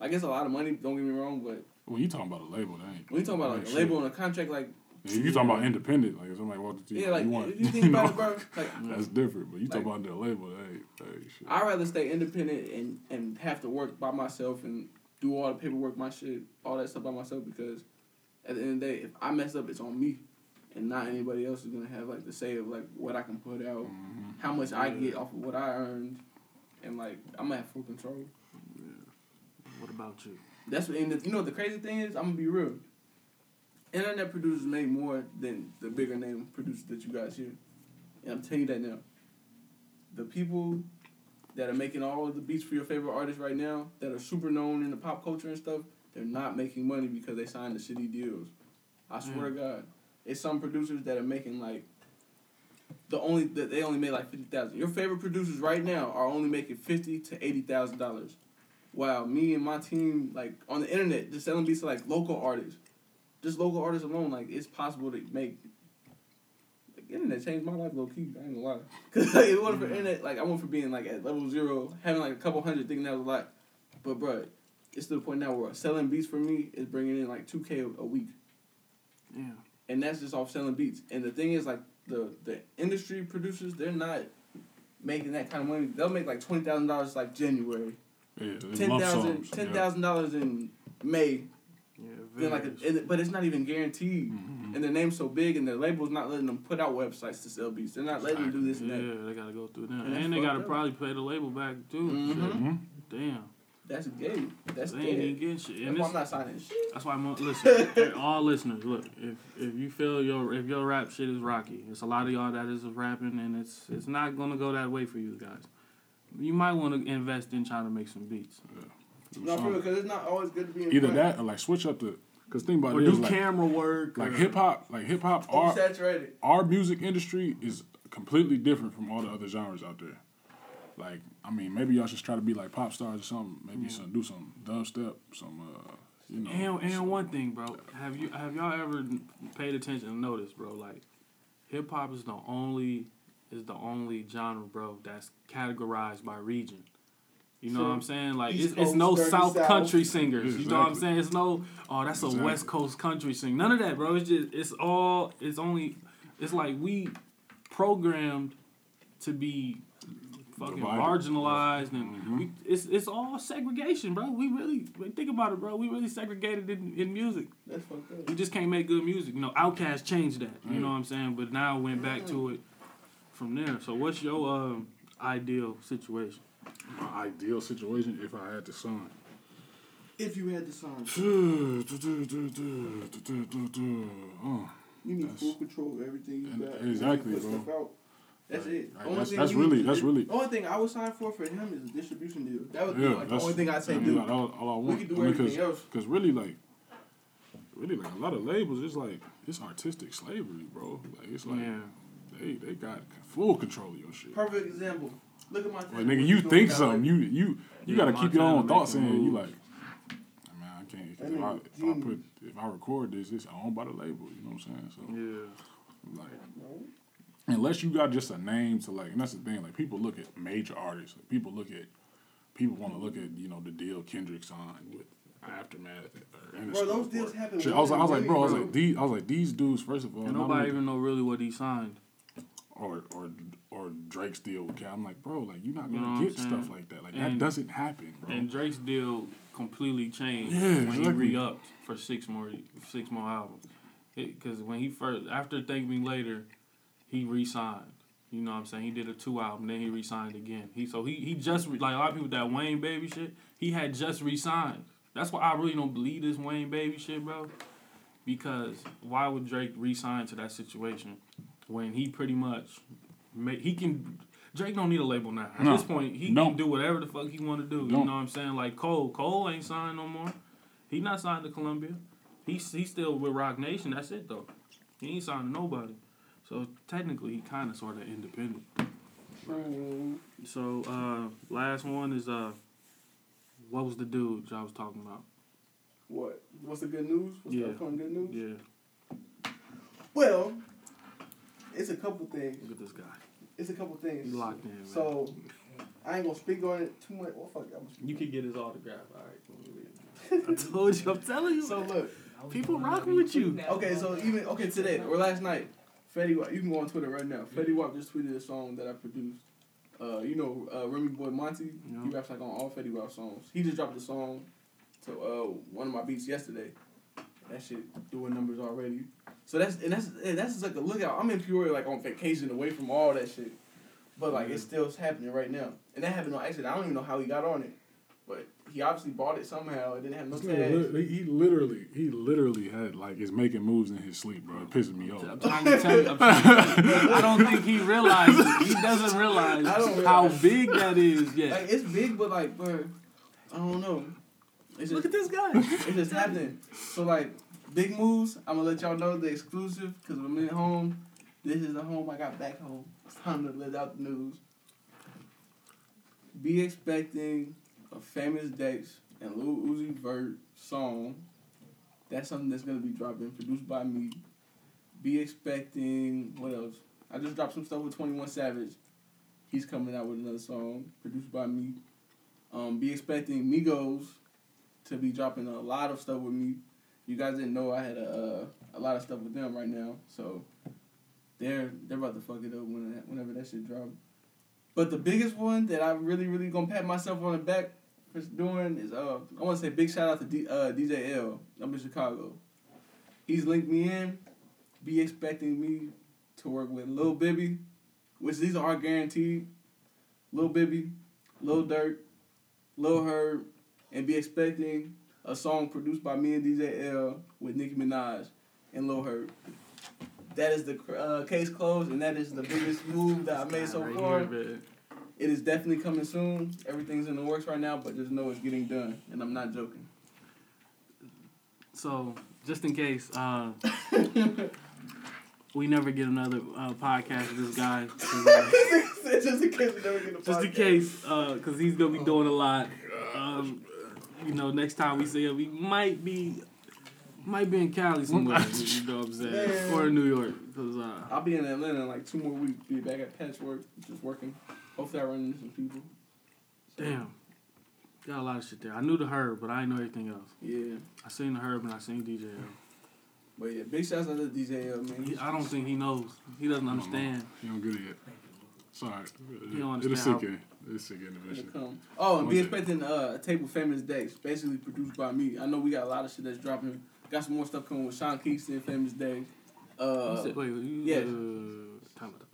Like it's a lot of money. Don't get me wrong, but When you talking about a label, that ain't. when you talking about like a shit. label and a contract, like If you talking about independent, like if somebody walked to you, yeah, like you want, *laughs* you think about know, it, bro, like *laughs* that's different. But you talking Like- about the label, that ain't, that ain't shit. I'd rather stay independent and, and have to work by myself and do all the paperwork, my shit, all that stuff by myself because at the end of the day, if I mess up, it's on me and not anybody else is gonna have like the say of like what I can put out, Mhm. how much I get off of what I earned, and like I'm gonna have full control. What about you? That's what, and the, you know the crazy thing is. I'm gonna be real. internet producers make more than the bigger name producers that you guys hear. And I'm telling you that now. The people that are making all of the beats for your favorite artists right now, that are super known in the pop culture and stuff, they're not making money because they signed the shitty deals. I swear to God, it's some producers that are making like the only that they only made like fifty thousand. Your favorite producers right now are only making fifty to eighty thousand dollars. While me and my team, like on the internet, just selling beats to like local artists, just local artists alone, like it's possible to make. Like, internet changed my life low key. I ain't gonna lie. *laughs* Cause like, it wasn't for mm-hmm. internet, like I went from being like at level zero, having like a couple hundred, thinking that was a lot. But bruh, it's to the point now where selling beats for me is bringing in like two k a week Yeah. And that's just off selling beats. And the thing is, like the the industry producers, they're not making that kind of money. They'll make like twenty thousand dollars like January, Yeah, it's ten lump thousand sums, ten yeah. thousand dollars in May. Yeah. Then like, a, and, but it's not even guaranteed. Mhm. And their name's so big, and their label's not letting them put out websites to sell beats. They're not letting them do this and that. yeah, they gotta go through them, And and they gotta up. probably pay the label back too. Mhm. Shit. Mhm. Damn, That's gay. That's they ain't even getting shit. That's why I'm not signing shit. That's why I'm listen. *laughs* all listeners, look. If if you feel your if your rap shit is rocky, it's a lot of y'all that is rapping, and it's it's not gonna go that way for you guys. You might want to invest in trying to make some beats, Do No, for because it's not always good to be in Either front. that or like switch up the. Cause think about or it, do is, like, camera work, like hip hop, like hip hop, our Oversaturated. our music industry is completely different from all the other genres out there. Like, I mean, maybe y'all should try to be like pop stars or something. Maybe Yeah. some do some dubstep, some uh, you know. And, and one thing, bro, have you have y'all ever paid attention and noticed, bro? Like, hip hop is the only is the only genre, bro, that's categorized by region. You know True. what I'm saying? Like, East it's, it's no Coast, dirty South, South. country singers. You know what I'm saying? It's no, oh, that's a West Coast country singer. None of that, bro. It's just it's all it's only it's like we programmed to be fucking Divided. marginalized and Mhm. we, it's it's all segregation, bro. We really think about it, bro. We really segregated in, in music. That's fucked up. We just can't make good music. You know, Outkast changed that. You Mm. know what I'm saying? But now went back to it from there. So what's your um, ideal situation? My ideal situation if I had to sign. If you had the song, *sighs* Oh, you need That's- full control of everything you got. exactly, You put bro. Stuff out. That's it. Right, Only that's- thing that's you really- that's do- really- The only thing I would sign for for him is a distribution deal. That would be like the only thing I'd say I mean, do. like, all, all I We want. could do I mean, everything cause, else. 'cause really, like, really, like a lot of labels, it's like it's artistic slavery, bro. Like it's like yeah. they they got full control of your shit. Perfect example. Look at my. Like nigga, you think something, you you you Yeah, gotta keep your own thoughts in. making You moves. like, man, I can't. That If I, if I put if I record this, it's owned by the label. You know what I'm saying? So Yeah. like, unless you got just a name to like, and that's the thing. Like people look at major artists. Like, people look at people want to look at you know the deal Kendrick signed with Aftermath. Or Bro, those deals happen Shit, I was, I was like, way, bro, I was like, these, I was like, these dudes. First of all, And nobody even know really what he signed. or or or Drake's deal with Cal. I'm like, bro, like you're not gonna know get stuff like that. Like And- that doesn't happen, bro. And Drake's deal completely changed Yeah, when he re-upped for six more six more albums. Because when he first after Thank Me Later, he re-signed. You know what I'm saying? He did a two album, then he re-signed again. He so he he just re- like a lot of people that Wayne Baby shit. He had just re-signed. That's why I really don't believe this Wayne Baby shit, bro. Because why would Drake re-sign to that situation when he pretty much make he can Drake don't need a label now. At No. this point, he No. can do whatever the fuck he want to do. You know what I'm saying? Like Cole, Cole ain't signed no more. He not signed to Columbia. He's he's still with Roc Nation. That's it though. He ain't signed to nobody. So technically, he kind of sort of independent. So uh, last one is uh, what was the dude y'all was talking about? What? What's the good news? What's Yeah. the upcoming good news? Yeah, Well, it's a couple things. look at this guy. It's a couple He things. locked in. Man. So I ain't gonna speak on it too much. Well, fuck, I'm you can get his autograph. All right. *laughs* I told you. I'm telling you. So look, People rocking with you. okay, so even okay today or last night, Fetty Wap. You can go on Twitter right now. Fetty Wap just tweeted a song that I produced. Uh, you know, uh, Remy Boy Monty. He Yeah. raps like on all Fetty Wap songs. He just dropped a song to uh, one of my beats yesterday. That shit doing numbers already. So that's and that's and that's just like a lookout. I'm in Peoria like on vacation away from all that shit. But like it's still happening right now. And that happened on accident. I don't even know how he got on it. But he obviously bought it somehow. It didn't have no tags. li- he literally, he literally had like is making moves in his sleep, bro. It pisses me off. I'm trying to tell you. I'm trying to tell you. I don't think he realizes. He doesn't realize *laughs* I how big that is yet. Like it's big, but like, bro, I don't know. It's Look at this guy. *laughs* it's just happening. So like, big moves. I'm gonna let y'all know the exclusive because when I'm at home, this is the home I got back home. It's time to let out the news. Be expecting a Famous Dex and Lil Uzi Vert song. That's something that's gonna be dropping, produced by me. Be expecting what else? I just dropped some stuff with Twenty One Savage. He's coming out with another song produced by me. Um, be expecting Migos to be dropping a lot of stuff with me. You guys didn't know I had a a lot of stuff with them right now, so they're they're about to fuck it up when whenever that shit drop. But the biggest one that I really really gonna pat myself on the back for doing is uh I want to say big shout out to D, uh, DJ L. I'm in Chicago. He's linked me in. Be expecting me to work with Lil Bibby, which these are guaranteed. Lil Bibby, Lil Durk, Lil Herb, and be expecting a song produced by me and DJ L with Nicki Minaj and Lil Herb. That is the uh, case closed, and that is the biggest move that I made so far. here. It is definitely coming soon. Everything's in the works right now, but just know it's getting done, and I'm not joking. So, just in case, uh, *laughs* we never get another uh, podcast with this guy. *laughs* uh, just in case we never get a just in case, because he's gonna be doing a lot. Um, you know, next time we see him, we might be, might be in Cali *laughs* somewhere. you know what I'm saying, Man. or in New York, because uh, I'll be in Atlanta in like two more weeks. Be back at Patchwerk, just working. Hopefully, I run into some people. So, damn, got a lot of shit there. I knew the herb, but I didn't know everything else. Yeah, I seen the herb and I seen DJ. L. but yeah, big shouts out to DJ L, man. He, I don't think he knows. He doesn't understand. He don't get it yet. Sorry. You don't It'll understand sink in. It'll sink in It'll eventually. come. Oh, and be Okay. expecting uh, a table Famous Dex, basically produced by me. I know we got a lot of shit that's dropping. Got some more stuff coming with Sean Kingston, Famous Dex. Uh, said, wait, you, yeah. uh, time out.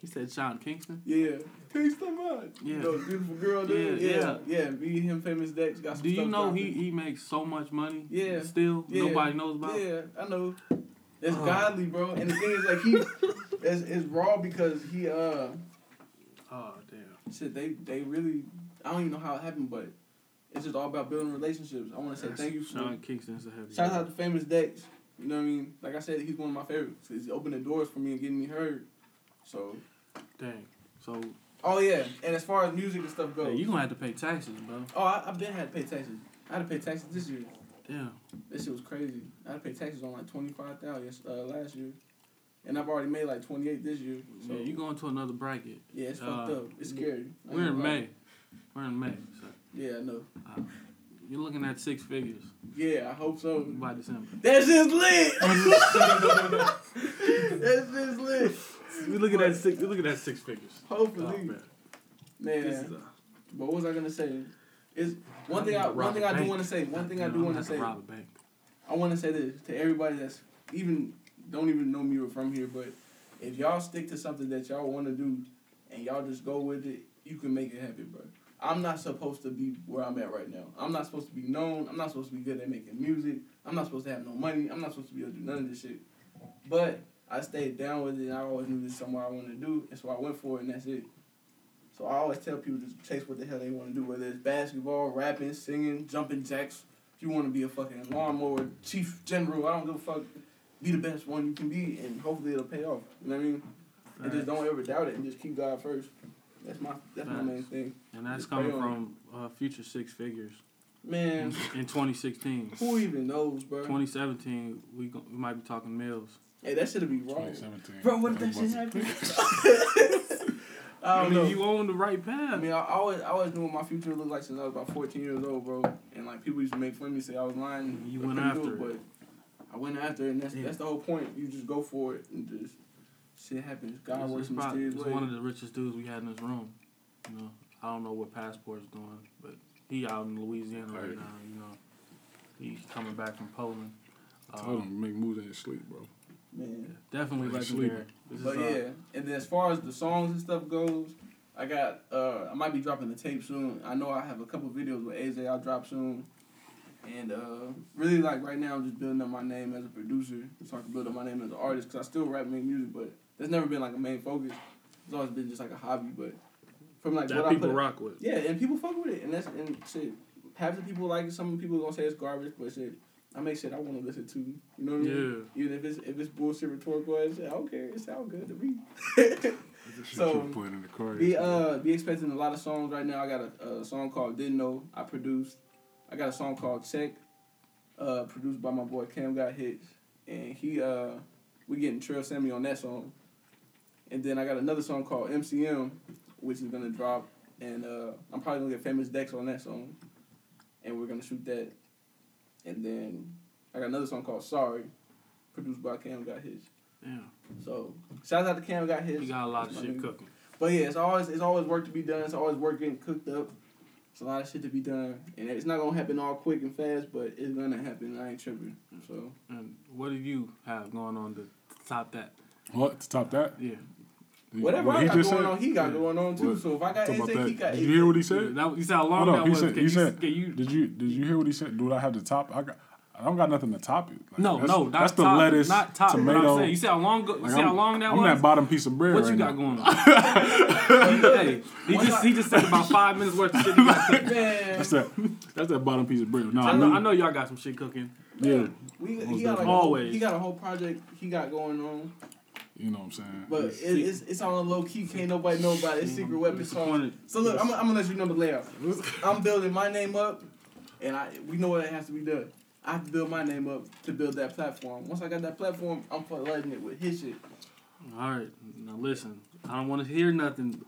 He said Sean Kingston. yeah, Kingston man. Yeah. You know, beautiful girl, dude. Yeah, Yeah, yeah. Me, him, Famous Dex got some Do you stuff know he, he makes so much money? Yeah. Still, Yeah. nobody knows about. It. Yeah, I know. It's Oh. godly, bro. And the thing is, like, he, it's, it's raw because he, uh, Oh damn. shit, they, they really, I don't even know how it happened, but it's just all about building relationships. I want to say thank you for, Sean Kingston's a heavy. shout out to Famous Dex. You know what I mean? Like I said, he's one of my favorites. He's opening doors for me and getting me heard. So, Dang. So oh yeah, and as far as music and stuff goes, yeah, you gonna have to pay taxes, bro. oh, I, I've been had to pay taxes. I had to pay taxes this year. Damn. This shit was crazy. I had to pay taxes on like twenty five thousand uh, last year, and I've already made like twenty eight this year. So yeah, you going to another bracket. yeah, it's uh, fucked up. It's scary. We're in gonna. May. We're in May. So Yeah, I know. you're looking at six figures Yeah, I hope so. by December. That's just lit. *laughs* That's just lit. We looking at that six. We looking at that six figures. Hopefully, Oh, man. man. This is, uh, But what was I gonna say? Is one thing I one thing I do want to say. One thing I do want to say. Rob a bank. I want to say this to everybody that's even don't even know me or from here, but if y'all stick to something that y'all want to do and y'all just go with it, you can make it happen, bro. I'm not supposed to be where I'm at right now. I'm not supposed to be known. I'm not supposed to be good at making music. I'm not supposed to have no money. I'm not supposed to be able to do none of this shit. But I stayed down with it, and I always knew this is something I wanted to do, and so I went for it, and that's it. So I always tell people to chase what the hell they want to do, whether it's basketball, rapping, singing, jumping jacks. If you want to be a fucking lawnmower chief general, I don't give a fuck. Be the best one you can be, and hopefully it'll pay off. You know what I mean? And just don't ever doubt it, and just keep God first. That's my that's my main thing. And that's Just coming from uh, future six figures. Man, In 2016. who even knows, bro? 2017, we, go, we might be talking mills. Hey, that should be wrong. 2017. Bro, what if that shit happened? *laughs* I I mean, know. you on the right path. I mean, I always, I always knew what my future looked like since I was about 14 years old, bro. And like people used to make fun of me, say I was lying. You I went after it, it. but I went after it, and that's Yeah. that's the whole point. You just go for it, and just shit happens. God It's- works it's in mysterious it's ways. one of the richest dudes we had in this room. You know, I don't know what passport's doing, but he out in Louisiana right, Right. now. You know, he's coming back from Poland. Told Um, him make moves in his sleep, bro. Man. definitely He's legendary. sleeping. This But is, uh, yeah, and then as far as the songs and stuff goes, I got. Uh, I might be dropping the tape soon. I know I have a couple videos with AJ. I'll drop soon. And uh, really, like right now, I'm just building up my name as a producer, so I can build up my name as an artist. Cause I still rap, and make music, but that's never been like a main focus. It's always been just like a hobby. But from like that what people I put, rock with. yeah, and people fuck with it, and that's and shit. Half the people like it. Some people gonna say it's garbage, but shit, I make shit I want to listen to. You know what I mean? Yeah. Even if it's if it's bullshit rhetorical ass shit, I don't care. It sound good to me. *laughs* So, playing in the car. be uh be expecting a lot of songs right now. I got a, a song called Didn't Know I produced. I got a song called Check, uh, produced by my boy Cam Got Hits, and he uh we getting Trill Sammy on that song. And then I got another song called MCM, which is gonna drop, and uh I'm probably gonna get Famous Dex on that song, and we're gonna shoot that. And then I got another song called Sorry, produced by Cam Got Hits. Yeah. So shout out to Cam Got Hits. You got a lot of shit nigga. cooking. But yeah, it's always it's always work to be done. It's always work getting cooked up. It's a lot of shit to be done, and it's not gonna happen all quick and fast, but it's gonna happen. I ain't tripping. So And what do you have going on to top that? What to top that? Yeah. Whatever What I he got just going said? on, he got Yeah. going on too. What? So if I got Talk about anything, he that. got. Did you hear what he said? That, you said how long Hold that he was. said- Can he you, said- can you, Did you did you hear what he said? Do I have the top? I got. I don't got nothing to top it. Like, no, that's, no, not that's the top, lettuce, not top. Tomato. I'm you see how long? Go, you Like, see how long that I'm was? that bottom piece of bread. what right you got now. going on? *laughs* hey, he Once just I- he just said about five minutes worth of shit he got That's that. That's that bottom piece of bread. No, I I know. I know y'all got some shit cooking. Yeah, we, he got like Always. whole, he got a whole project he got going on, you know what I'm saying. but it, it's it's on a low key. Can't nobody know about it. It's secret weapon song. So look, I'm, I'm gonna let you know the layout. *laughs* I'm building my name up, and I we know what it has to be done. I have to build my name up to build that platform. Once I got that platform, I'm flooding it with his shit. All right, now listen. I don't want to hear nothing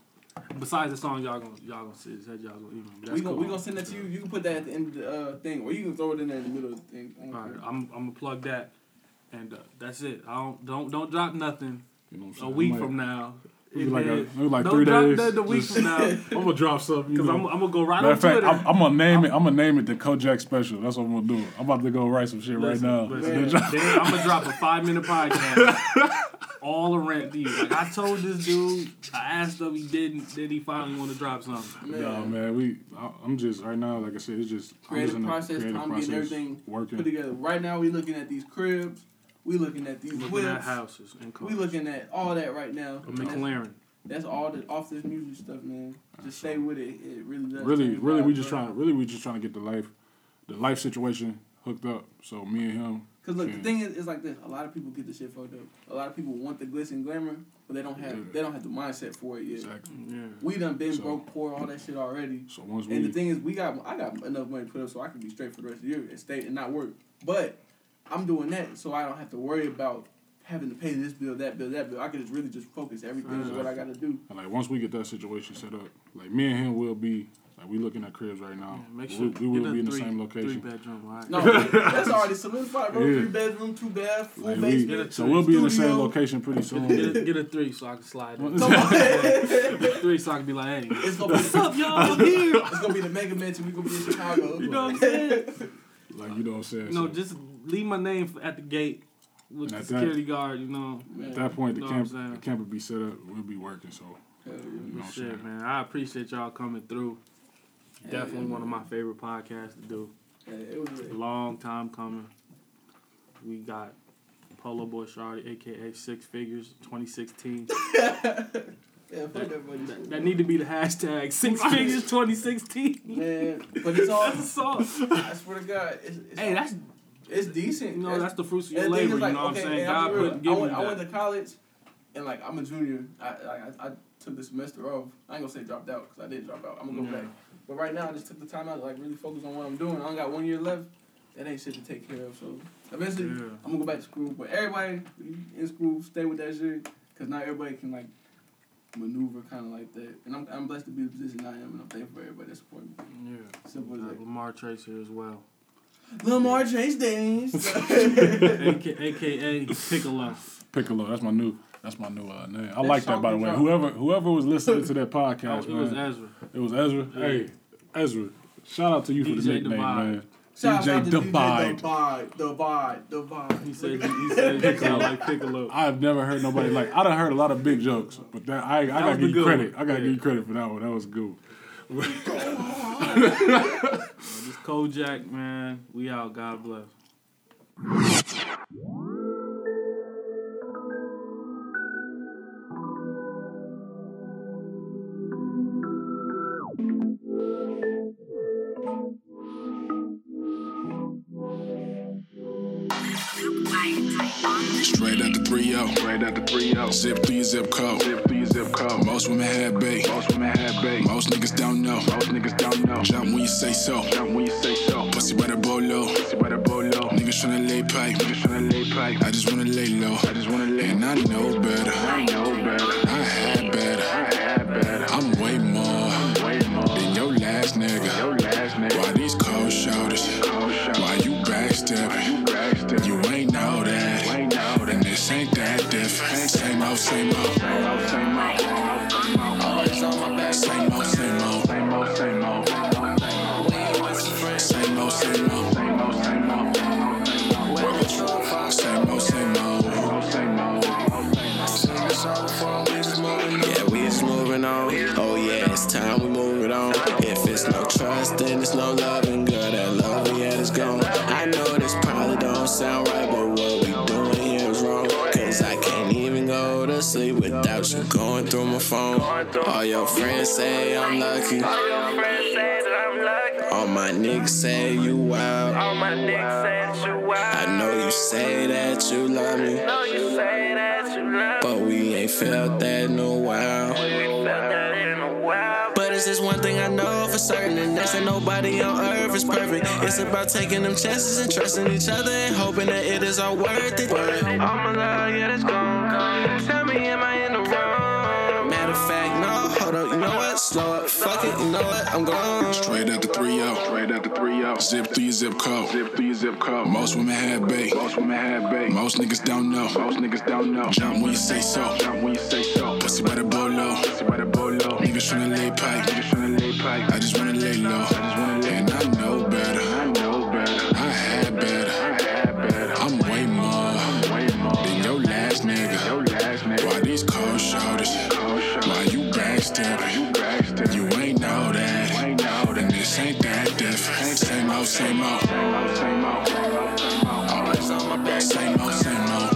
besides the song y'all gonna y'all gonna say. Said y'all gonna email. me. That's we gonna cool. we gonna send that to you. You can put that at the end of the uh, thing, or you can throw it in there in the middle of the thing. All right, care. I'm I'm gonna plug that, and uh, that's it. I don't don't don't drop nothing You know what I'm a week Might- from now. Maybe like, a, maybe like don't three drop days. nothing a week from now, *laughs* I'm gonna drop something. Because. I'm I'm gonna go right Matter on fact, Twitter. I'm, I'm gonna name it. I'm gonna name it the Kojak Special. That's what I'm gonna do. I'm about to go write some shit Listen, right now. listen, Man. then I'm gonna *laughs* drop a five minute podcast. all around these. Like I told this dude, I asked him, he didn't. Then he finally want to drop something. Man. No, man, we. I, I'm just right now. Like I said, it's just I'm just in the process, creative time getting everything put working. together. Right now, we're looking at these cribs. We looking at these Looking at houses and cars. We looking at all that right now. a And that's- McLaren. That's all the off this music stuff, man. Just stay with it. It really does. Really, really, we lives, just bro. trying. Really, we just trying to get the life, the life situation hooked up. So me and him. Cause look, the thing is, is like this. A lot of people get the shit fucked up. A lot of people want the glitz and glamour, but they don't have Yeah. they don't have the mindset for it yet. Exactly. Yeah. We done been So- broke, poor, all that shit already. So once And the thing is, we got I got enough money put up so I can be straight for the rest of the year and stay and not work. But I'm doing that so I don't have to worry about having to pay this bill, that bill, that bill. I can just really just focus everything on what I got to do. and like once we get that situation set up, like me and him will be like we looking at cribs right now. Yeah, make we, sure we get will be in the three- same Three location. bedroom, all right? No, that's *laughs* already solidified, bro. Yeah. Three bedroom, two bath, full Like we, so we'll be in the same location pretty soon. Get a, get a three so I can slide in. Three so I can be like, hey, It's gonna be what's up, y'all? I'm here. It's gonna be the mega mansion. We gonna be in Chicago. You know what I'm saying? like you know what I'm saying. You know, So just leave my name at the gate with the at that- security guard. You know, Man, at that point, the Know camp, what I'm saying? the camp will be set up. We'll be working. So hell yeah. you know what I'm shit, saying. man. I appreciate y'all coming through. Yeah, Definitely yeah, one of my favorite podcasts to do. Yeah, it was a- Long time coming. We got Polo Boy Shawty, aka Six Figures, 2016. *laughs* Yeah, that That, that need to be the hashtag Six Figures 2016. Man, but it's all. *laughs* That's a song. I swear to God, it's, it's Hey, that's it's decent. you know that's the fruits of your and the thing labor. like, you know what I'm saying? God real, put I give you went, I went to college, and like I'm a junior. I I, I took the semester off. I ain't gonna say dropped out because I did drop out. I'm gonna go Yeah. back. But right now, I just took the time out to like really focus on what I'm doing. I only got one year left. That ain't shit to take care of. So eventually, Yeah. I'm gonna go back to school. But everybody in school, stay with that shit, cause not everybody can like maneuver kind of like that. And I'm I'm blessed to be in the position I am, and I'm thankful for everybody that support me. Yeah. Simple as that. Lamar Trace here as well. Lamar Chase Days. AKA, AKA Piccolo. Piccolo, that's my new. That's my new uh, name. I That like that by the way. dropped. Whoever whoever was listening to that Oh, *laughs* podcast, it was Ezra. it was Ezra. Yeah. Hey, Ezra, shout out to you for the nickname, Divide. man. Shout DJ out to Divide. Divide. Divide. Divide. He said he said you sound like Piccolo. I've never heard nobody like. I done heard a lot of big jokes, but that I, I was gotta give you credit. one. I gotta Yeah. give you credit for that one. That was good. This Kojak, man. We out. God bless. Straight the 3 0. Straight out the 3 0. Zip through your zip code. Zip through your zip code. Most women had bait. Most women had bait. Most niggas don't know. Most niggas don't know. Jump when you say so. Jump when you say so. Pussy by the bolo. Pussy by the bolo. Niggas tryna lay pipe. Niggas tryna lay pipe. I just wanna lay low. I just wanna lay And I know better. I know better. Same old, same old. Same old. Always on my back. Same old, through my phone. All your friends say I'm lucky. All my niggas say you wild. I know you say that you love me. But we ain't felt that in a while. But it's just one thing I know for certain, and that's that nobody on earth is perfect. It's about taking them chances and trusting each other and hoping that it is all worth it. All my love, yeah, that's gone. Tell me, am I Slow up, fuck it, you know what? I'm gone. Straight out the 3 0. Straight out the 3 0. Zip through your zip code. Zip through your zip code. Most women had bait. Most women had bait. Most niggas don't know. Most niggas don't know. Jump when you say so. Jump when you say so. Pussy by the bolo. Pussy by the bolo. Niggas tryna lay pipe. Niggas tryna lay pipe. I just wanna lay low. I just wanna lay low. And I know better. Same old. Always on my back. Same old, same old.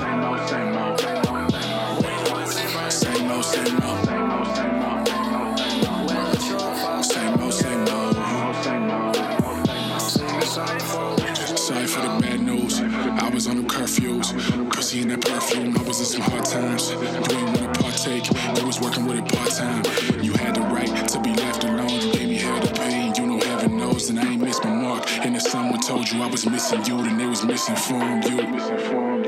Same old, same old. Sorry for the bad news. I was on them curfews. Pussy in that perfume. I was in some hard times. You ain't wanna partake. You was working with it part time. Told you I was missing you, then they was missing from You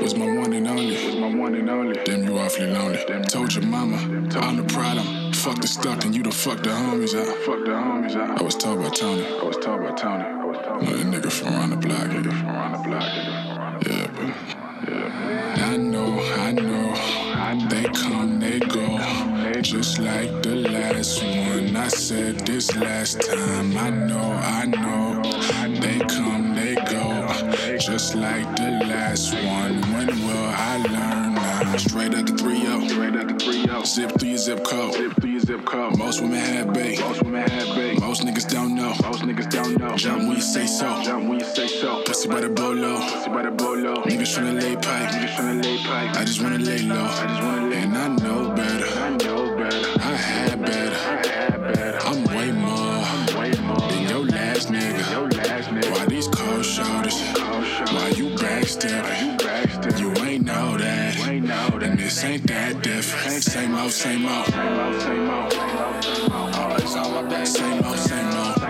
was my one and only. Was my one and only. Damn, you awfully lonely. Told your mama I'm the problem. Fuck the stuck and you done fuck the homies out. Fuck the homies out. I was told by Tony. I was told by Tony. I was told That nigga from around the block. Nigga from around the block. Yeah, but yeah. I know, I know. They come, they go. Just like the last one. I said this last time. I know, I know. They come. Just like the last one. When will I learn now? Straight out the 3 0. Straight the 3 0. Zip through your zip code. Zip your zip code. Most women have bait. Most women had bait. Most niggas don't know. Most niggas don't know. Jump when you say so. Jump when you say so. Pussy by the bolo. Pussy by the bolo. Niggas tryna lay pipe. Niggas tryna lay pipe. I just wanna lay low. I just wanna lay And I know this ain't that different. Same old, same old. Always on my back. Same old, same old.